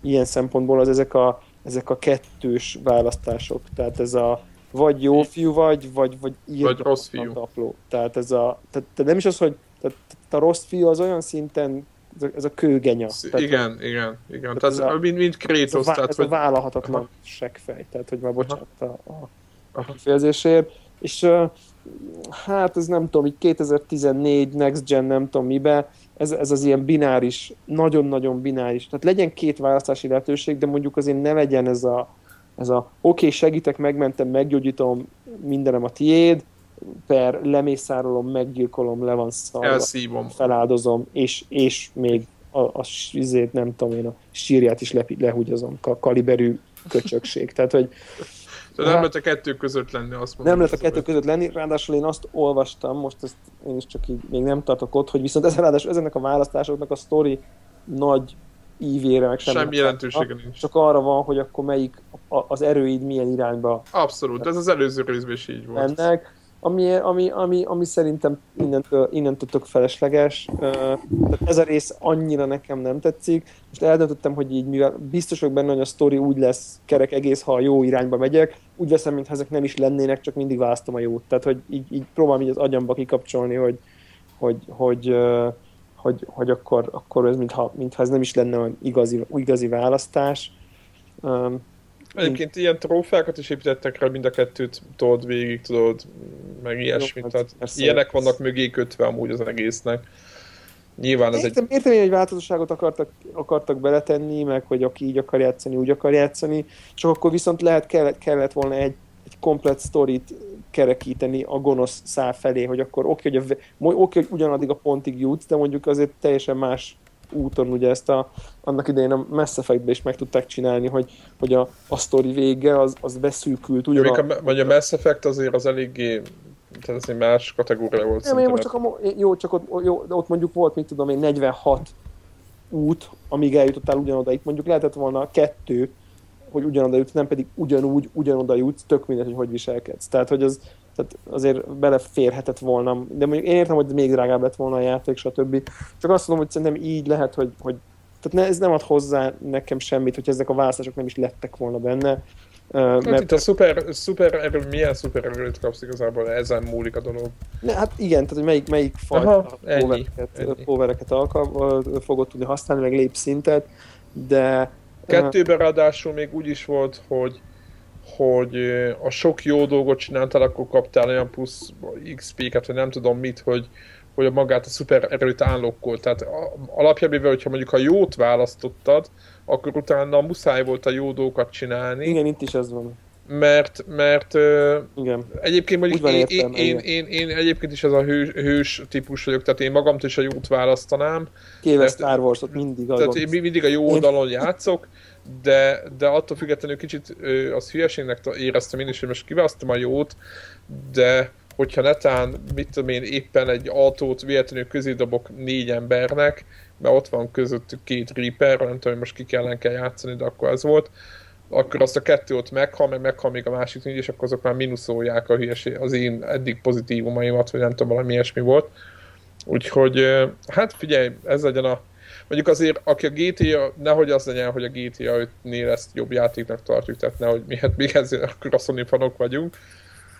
ilyen szempontból az ezek a, ezek a kettős választások. Tehát ez a vagy jó fiú vagy, vagy, vagy vagy rossz fiú. Tapló. Tehát ez a, tehát, tehát nem is az, hogy tehát a rossz fiú az olyan szinten ez a, ez a kőgenya. Tehát, igen, igen, igen. Tehát, tehát ez a, mint, mint Kratos. Ez a, tehát, ez hogy... a vállalhatatlan seggfej, tehát hogy már bocsánat a, a, a kifejezésért. És hát ez nem tudom, így 2014 Next Gen nem tudom mibe, ez, ez az ilyen bináris, nagyon-nagyon bináris. Tehát legyen két választási lehetőség, de mondjuk azért ne legyen ez a, ez a oké, okay, segítek, megmentem, meggyógyítom, mindenem a tiéd, per lemészárolom, meggyilkolom, le van szarva, Elszívom. feláldozom, és, és még a, a, a, nem tudom én, a sírját is le, lehúgyozom, a kaliberű köcsökség. Tehát, hogy tehát nem lehet a kettő között lenni, azt mondom. Nem lehet a kettő között lenni, ráadásul én azt olvastam, most ezt én is csak így még nem tartok ott, hogy viszont ez, ráadásul ezeknek a választásoknak a sztori nagy ívére, meg semmi, semmi jelentősége nincs. Csak arra van, hogy akkor melyik az erőid milyen irányba. Abszolút, ez az előző részben is így volt. Ennek, ami, ami, ami, ami szerintem innentől, innentől tök felesleges. Tehát ez a rész annyira nekem nem tetszik. Most eldöntöttem, hogy így, mivel biztos vagyok benne, hogy a sztori úgy lesz kerek egész, ha a jó irányba megyek, úgy veszem, mintha ezek nem is lennének, csak mindig választom a jót. Tehát, hogy így, így próbálom így az agyamba kikapcsolni, hogy, hogy, hogy, hogy, hogy akkor, akkor ez mintha, mintha ez nem is lenne olyan igazi, igazi választás. Egyébként ilyen trófákat is építettek rá, mind a kettőt tudod végig, tudod, meg ilyesmit. Jó, tehát hát ilyenek vannak mögé kötve amúgy az egésznek. Nyilván ez értem, egy... Értem hogy változóságot akartak, akartak beletenni, meg hogy aki így akar játszani, úgy akar játszani, csak akkor viszont lehet kellett, kellett volna egy, egy komplet sztorit kerekíteni a gonosz szál felé, hogy akkor oké, hogy, a, oké, hogy ugyanaddig a pontig jutsz, de mondjuk azért teljesen más úton ugye ezt a, annak idején a Mass effect is meg tudták csinálni, hogy, hogy a, a sztori vége az, az beszűkült. Ugyan a, a, vagy a Mass Effect azért az eléggé tehát ez egy más kategória volt. Nem, most csak a, jó, csak ott, jó, ott mondjuk volt, mit tudom én, 46 út, amíg eljutottál ugyanoda. Itt mondjuk lehetett volna kettő, hogy ugyanoda jutsz, nem pedig ugyanúgy, ugyanoda jutsz, tök mindegy, hogy hogy viselkedsz. Tehát, hogy az, tehát azért beleférhetett volna, de mondjuk én értem, hogy még drágább lett volna a játék, stb. Csak azt mondom, hogy szerintem így lehet, hogy, hogy tehát ne, ez nem ad hozzá nekem semmit, hogy ezek a választások nem is lettek volna benne. Uh, hát mert... itt a szuper, szuper erő, milyen szuper erőt kapsz igazából, ezen múlik a dolog. Ne, hát igen, tehát hogy melyik, melyik fajta powereket alkalm, fogod tudni használni, meg lépszintet, de... Kettőben ráadásul még úgy is volt, hogy hogy a sok jó dolgot csináltál, akkor kaptál olyan plusz XP-ket, vagy nem tudom mit, hogy, hogy a magát a szuper erőt állokkolt. Tehát alapjában, hogyha mondjuk a jót választottad, akkor utána muszáj volt a jó dolgokat csinálni. Igen, itt is ez van. mert, mert Igen. egyébként mondjuk én, én, én, én, én, egyébként is ez a hős, hős típus vagyok, tehát én magamtól is a jót választanám. Kéve Star wars mindig Tehát én mindig a jó oldalon játszok, de, de attól függetlenül kicsit az hülyeségnek éreztem én is, hogy most kiválasztom a jót, de hogyha netán, mit tudom én, éppen egy autót véletlenül közé dobok négy embernek, mert ott van közöttük két Reaper, nem tudom, hogy most ki kellene kell játszani, de akkor ez volt, akkor azt a kettő ott meghal, meg meghal még a másik négy, és akkor azok már mínuszolják a hülyeség, az én eddig pozitívumaimat, vagy nem tudom, valami ilyesmi volt. Úgyhogy, hát figyelj, ez legyen a... Mondjuk azért, aki a GTA, nehogy az legyen, hogy a GTA 5-nél ezt jobb játéknak tartjuk, tehát nehogy mi, hát még ezért akkor a Sony fanok vagyunk.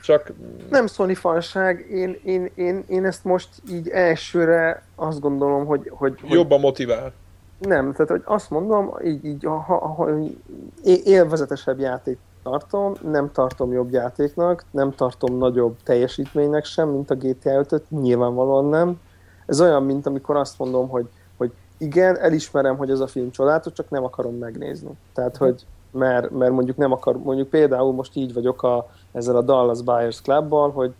Csak... Nem Sony fanság, én, én, én, én ezt most így elsőre azt gondolom, hogy... hogy Jobban motivál. Nem, tehát hogy azt mondom, így, így ha, ha, élvezetesebb játék tartom, nem tartom jobb játéknak, nem tartom nagyobb teljesítménynek sem, mint a GTA 5 nyilvánvalóan nem. Ez olyan, mint amikor azt mondom, hogy, hogy igen, elismerem, hogy ez a film csodálatos, csak nem akarom megnézni. Tehát, hogy mert, mert mondjuk nem akar, mondjuk például most így vagyok a, ezzel a Dallas Buyers Clubbal, hogy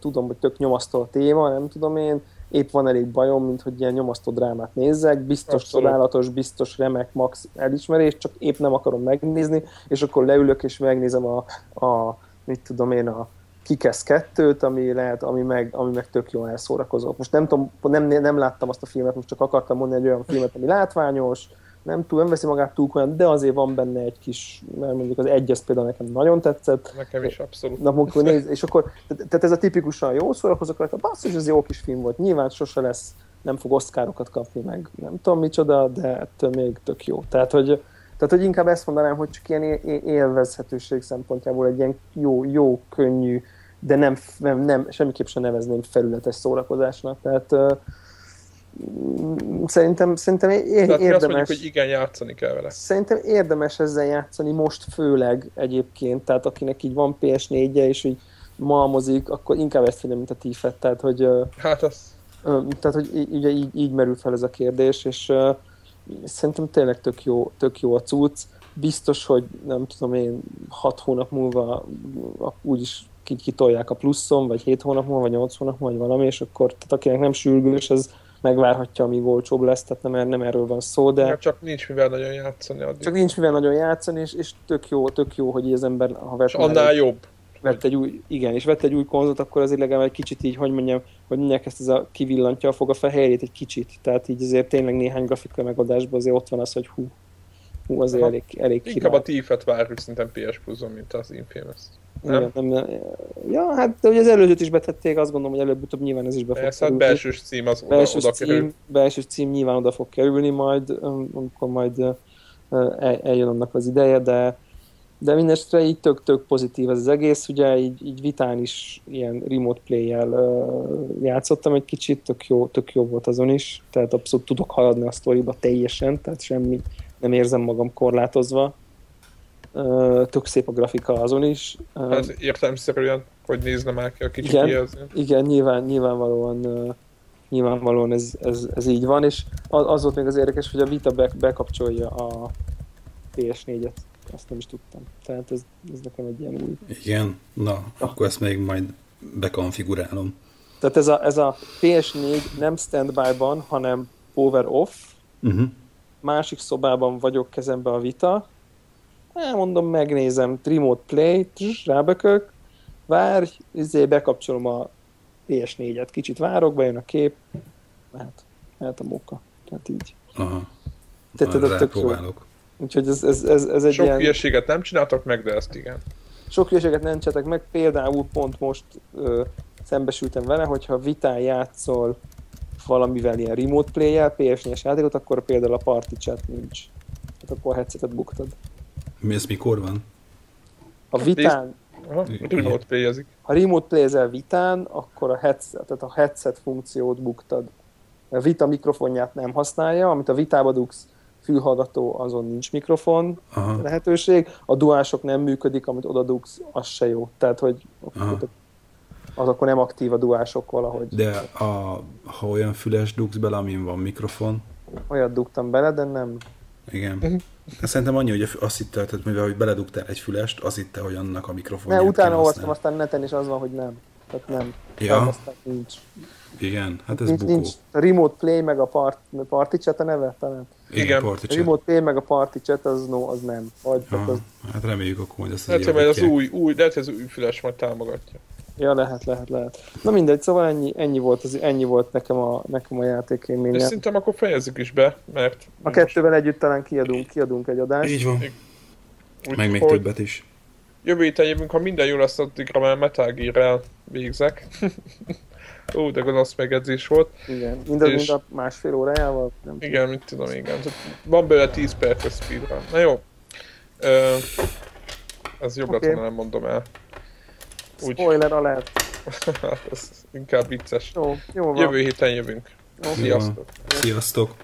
tudom, hogy tök nyomasztó a téma, nem tudom én, épp van elég bajom, mint hogy ilyen nyomasztó drámát nézzek, biztos Abszolút. csodálatos, biztos remek, max elismerés, csak épp nem akarom megnézni, és akkor leülök és megnézem a, a mit tudom én, a Kikesz kettőt, ami lehet, ami meg, ami meg tök jól elszórakozó. Most nem tudom, nem, nem láttam azt a filmet, most csak akartam mondani egy olyan filmet, ami látványos, nem túl, nem veszi magát túl komolyan, de azért van benne egy kis, mert mondjuk az egyes például nekem nagyon tetszett. Nekem is abszolút. Na, akkor néz, és akkor, tehát ez a tipikusan jó szórakozok rajta, basszus, ez jó kis film volt. Nyilván sose lesz, nem fog oszkárokat kapni meg, nem tudom micsoda, de ettől még tök jó. Tehát, hogy, tehát, hogy inkább ezt mondanám, hogy csak ilyen élvezhetőség szempontjából egy ilyen jó, jó, könnyű, de nem, nem, nem semmiképp sem nevezném felületes szórakozásnak. Tehát Szerintem, szerintem érdemes... Tehát azt mondjuk, hogy igen, játszani kell vele. Szerintem érdemes ezzel játszani most főleg egyébként, tehát akinek így van PS4-je, és hogy malmozik, akkor inkább ezt figyelem, mint a Tifet, tehát hogy... Hát az... Tehát, hogy ugye így, így merül fel ez a kérdés, és uh, szerintem tényleg tök jó, tök jó a cucc. Biztos, hogy nem tudom én, hat hónap múlva úgyis kitolják a pluszon, vagy hét hónap múlva, vagy nyolc hónap múlva, vagy valami, és akkor tehát akinek nem sürgős, az megvárhatja, amíg olcsóbb lesz, tehát nem, nem erről van szó, de... Mert csak nincs mivel nagyon játszani addig. Csak nincs mivel nagyon játszani, és, és tök jó, tök jó, hogy az ember, ha vett... És annál egy, jobb. Vett egy új, igen, és vett egy új konzolt, akkor azért legalább egy kicsit így, hogy mondjam, hogy mondják ezt ez a kivillantja a fog a fehérjét egy kicsit. Tehát így azért tényleg néhány grafikai megoldásban azért ott van az, hogy hú, hú azért Aha. elég, elég király. Inkább a Thief-et várjuk szerintem PS Plus-on, mint az Infamous. Nem? Nem, nem, ja, hát de ugye az előzőt is betették, azt gondolom, hogy előbb-utóbb nyilván ez is be fog Persze, hát kerülni. belsős cím az oda, belsős oda cím, kerül. Belsős cím nyilván oda fog kerülni majd, amikor majd eljön annak az ideje, de de mindesetre így tök-tök pozitív ez az egész, ugye így, így vitán is ilyen remote play-jel uh, játszottam egy kicsit, tök jó, tök jó volt azon is, tehát abszolút tudok haladni a sztoriba teljesen, tehát semmi, nem érzem magam korlátozva, tök szép a grafika azon is. Hát értelmszerűen, hogy nézne már ki a kicsi igen. Igen, nyilván, nyilvánvalóan, nyilvánvalóan ez, ez, ez, így van, és az, az volt még az érdekes, hogy a Vita be, bekapcsolja a PS4-et. Azt nem is tudtam. Tehát ez, ez nekem egy ilyen új. Igen? Na, ah. akkor ezt még majd bekonfigurálom. Tehát ez a, ez a PS4 nem standby-ban, hanem power off. Uh-huh. Másik szobában vagyok kezembe a Vita, elmondom, megnézem, remote play, rábökök, várj, izé, bekapcsolom a PS4-et, kicsit várok, bejön a kép, mehet, mehet a móka. Tehát így. Aha. Tehát ez tök. Úgyhogy ez, ez, ez, ez egy Sok ilyen... hülyeséget nem csináltak meg, de ezt igen. Sok hülyeséget nem csináltak meg, például pont most ö, szembesültem vele, hogyha vitán játszol valamivel ilyen remote play-jel, PS4-es játékot, akkor például a party chat nincs. Hát akkor a headsetet buktad. Mi ez mikor van? A vitán... Aha, remote play Ha remote play vitán, akkor a headset, tehát a headset funkciót buktad. A Vita mikrofonját nem használja, amit a Vitába dugsz, fülhallgató, azon nincs mikrofon Aha. lehetőség. A duások nem működik, amit oda dugsz, az se jó. Tehát, hogy az akkor nem aktív a duások valahogy. De a, ha olyan füles dugsz bele, amin van mikrofon? Olyat dugtam bele, de nem, Igen. Uh-huh. Szerintem annyi, hogy azt hitte, tehát mivel hogy beledugtál egy fülest, az hitte, hogy annak a mikrofonja. Ne, utána olvastam, aztán neten is az van, hogy nem. Tehát nem. Ja. Aztán nincs. Igen, hát ez nincs, bukó. nincs Remote Play meg a part, Party Chat a neve talán? Igen, Igen. Party A Chat. Remote Play meg a Party Chat az no, az nem. Vagy Aha, az, hát reméljük akkor, hogy ezt hogy majd az új, új, lehet, hogy az új füles majd támogatja. Ja, lehet, lehet, lehet. Na mindegy, szóval ennyi, ennyi volt, az, ennyi volt nekem a, nekem a És játékélményem. szerintem akkor fejezzük is be, mert... A kettővel együtt talán kiadunk, kiadunk egy adást. Így van. Úgy, Meg még hogy többet is. Jövő héten jövünk, ha minden jól lesz, addigra már Metal Gear-rel végzek. Ó, de gonosz megedzés volt. Igen, mindaz, És- mind a másfél órájával? Nem tudom. Igen, mit tudom, igen. Tehát Van belőle 10 perces speedrun. Na jó. Ö, ez jobb okay. nem mondom el. Úgy, Spoiler alert. ez inkább vicces. Jó, jó van. Jövő héten jövünk. Jó. Sziasztok! Sziasztok!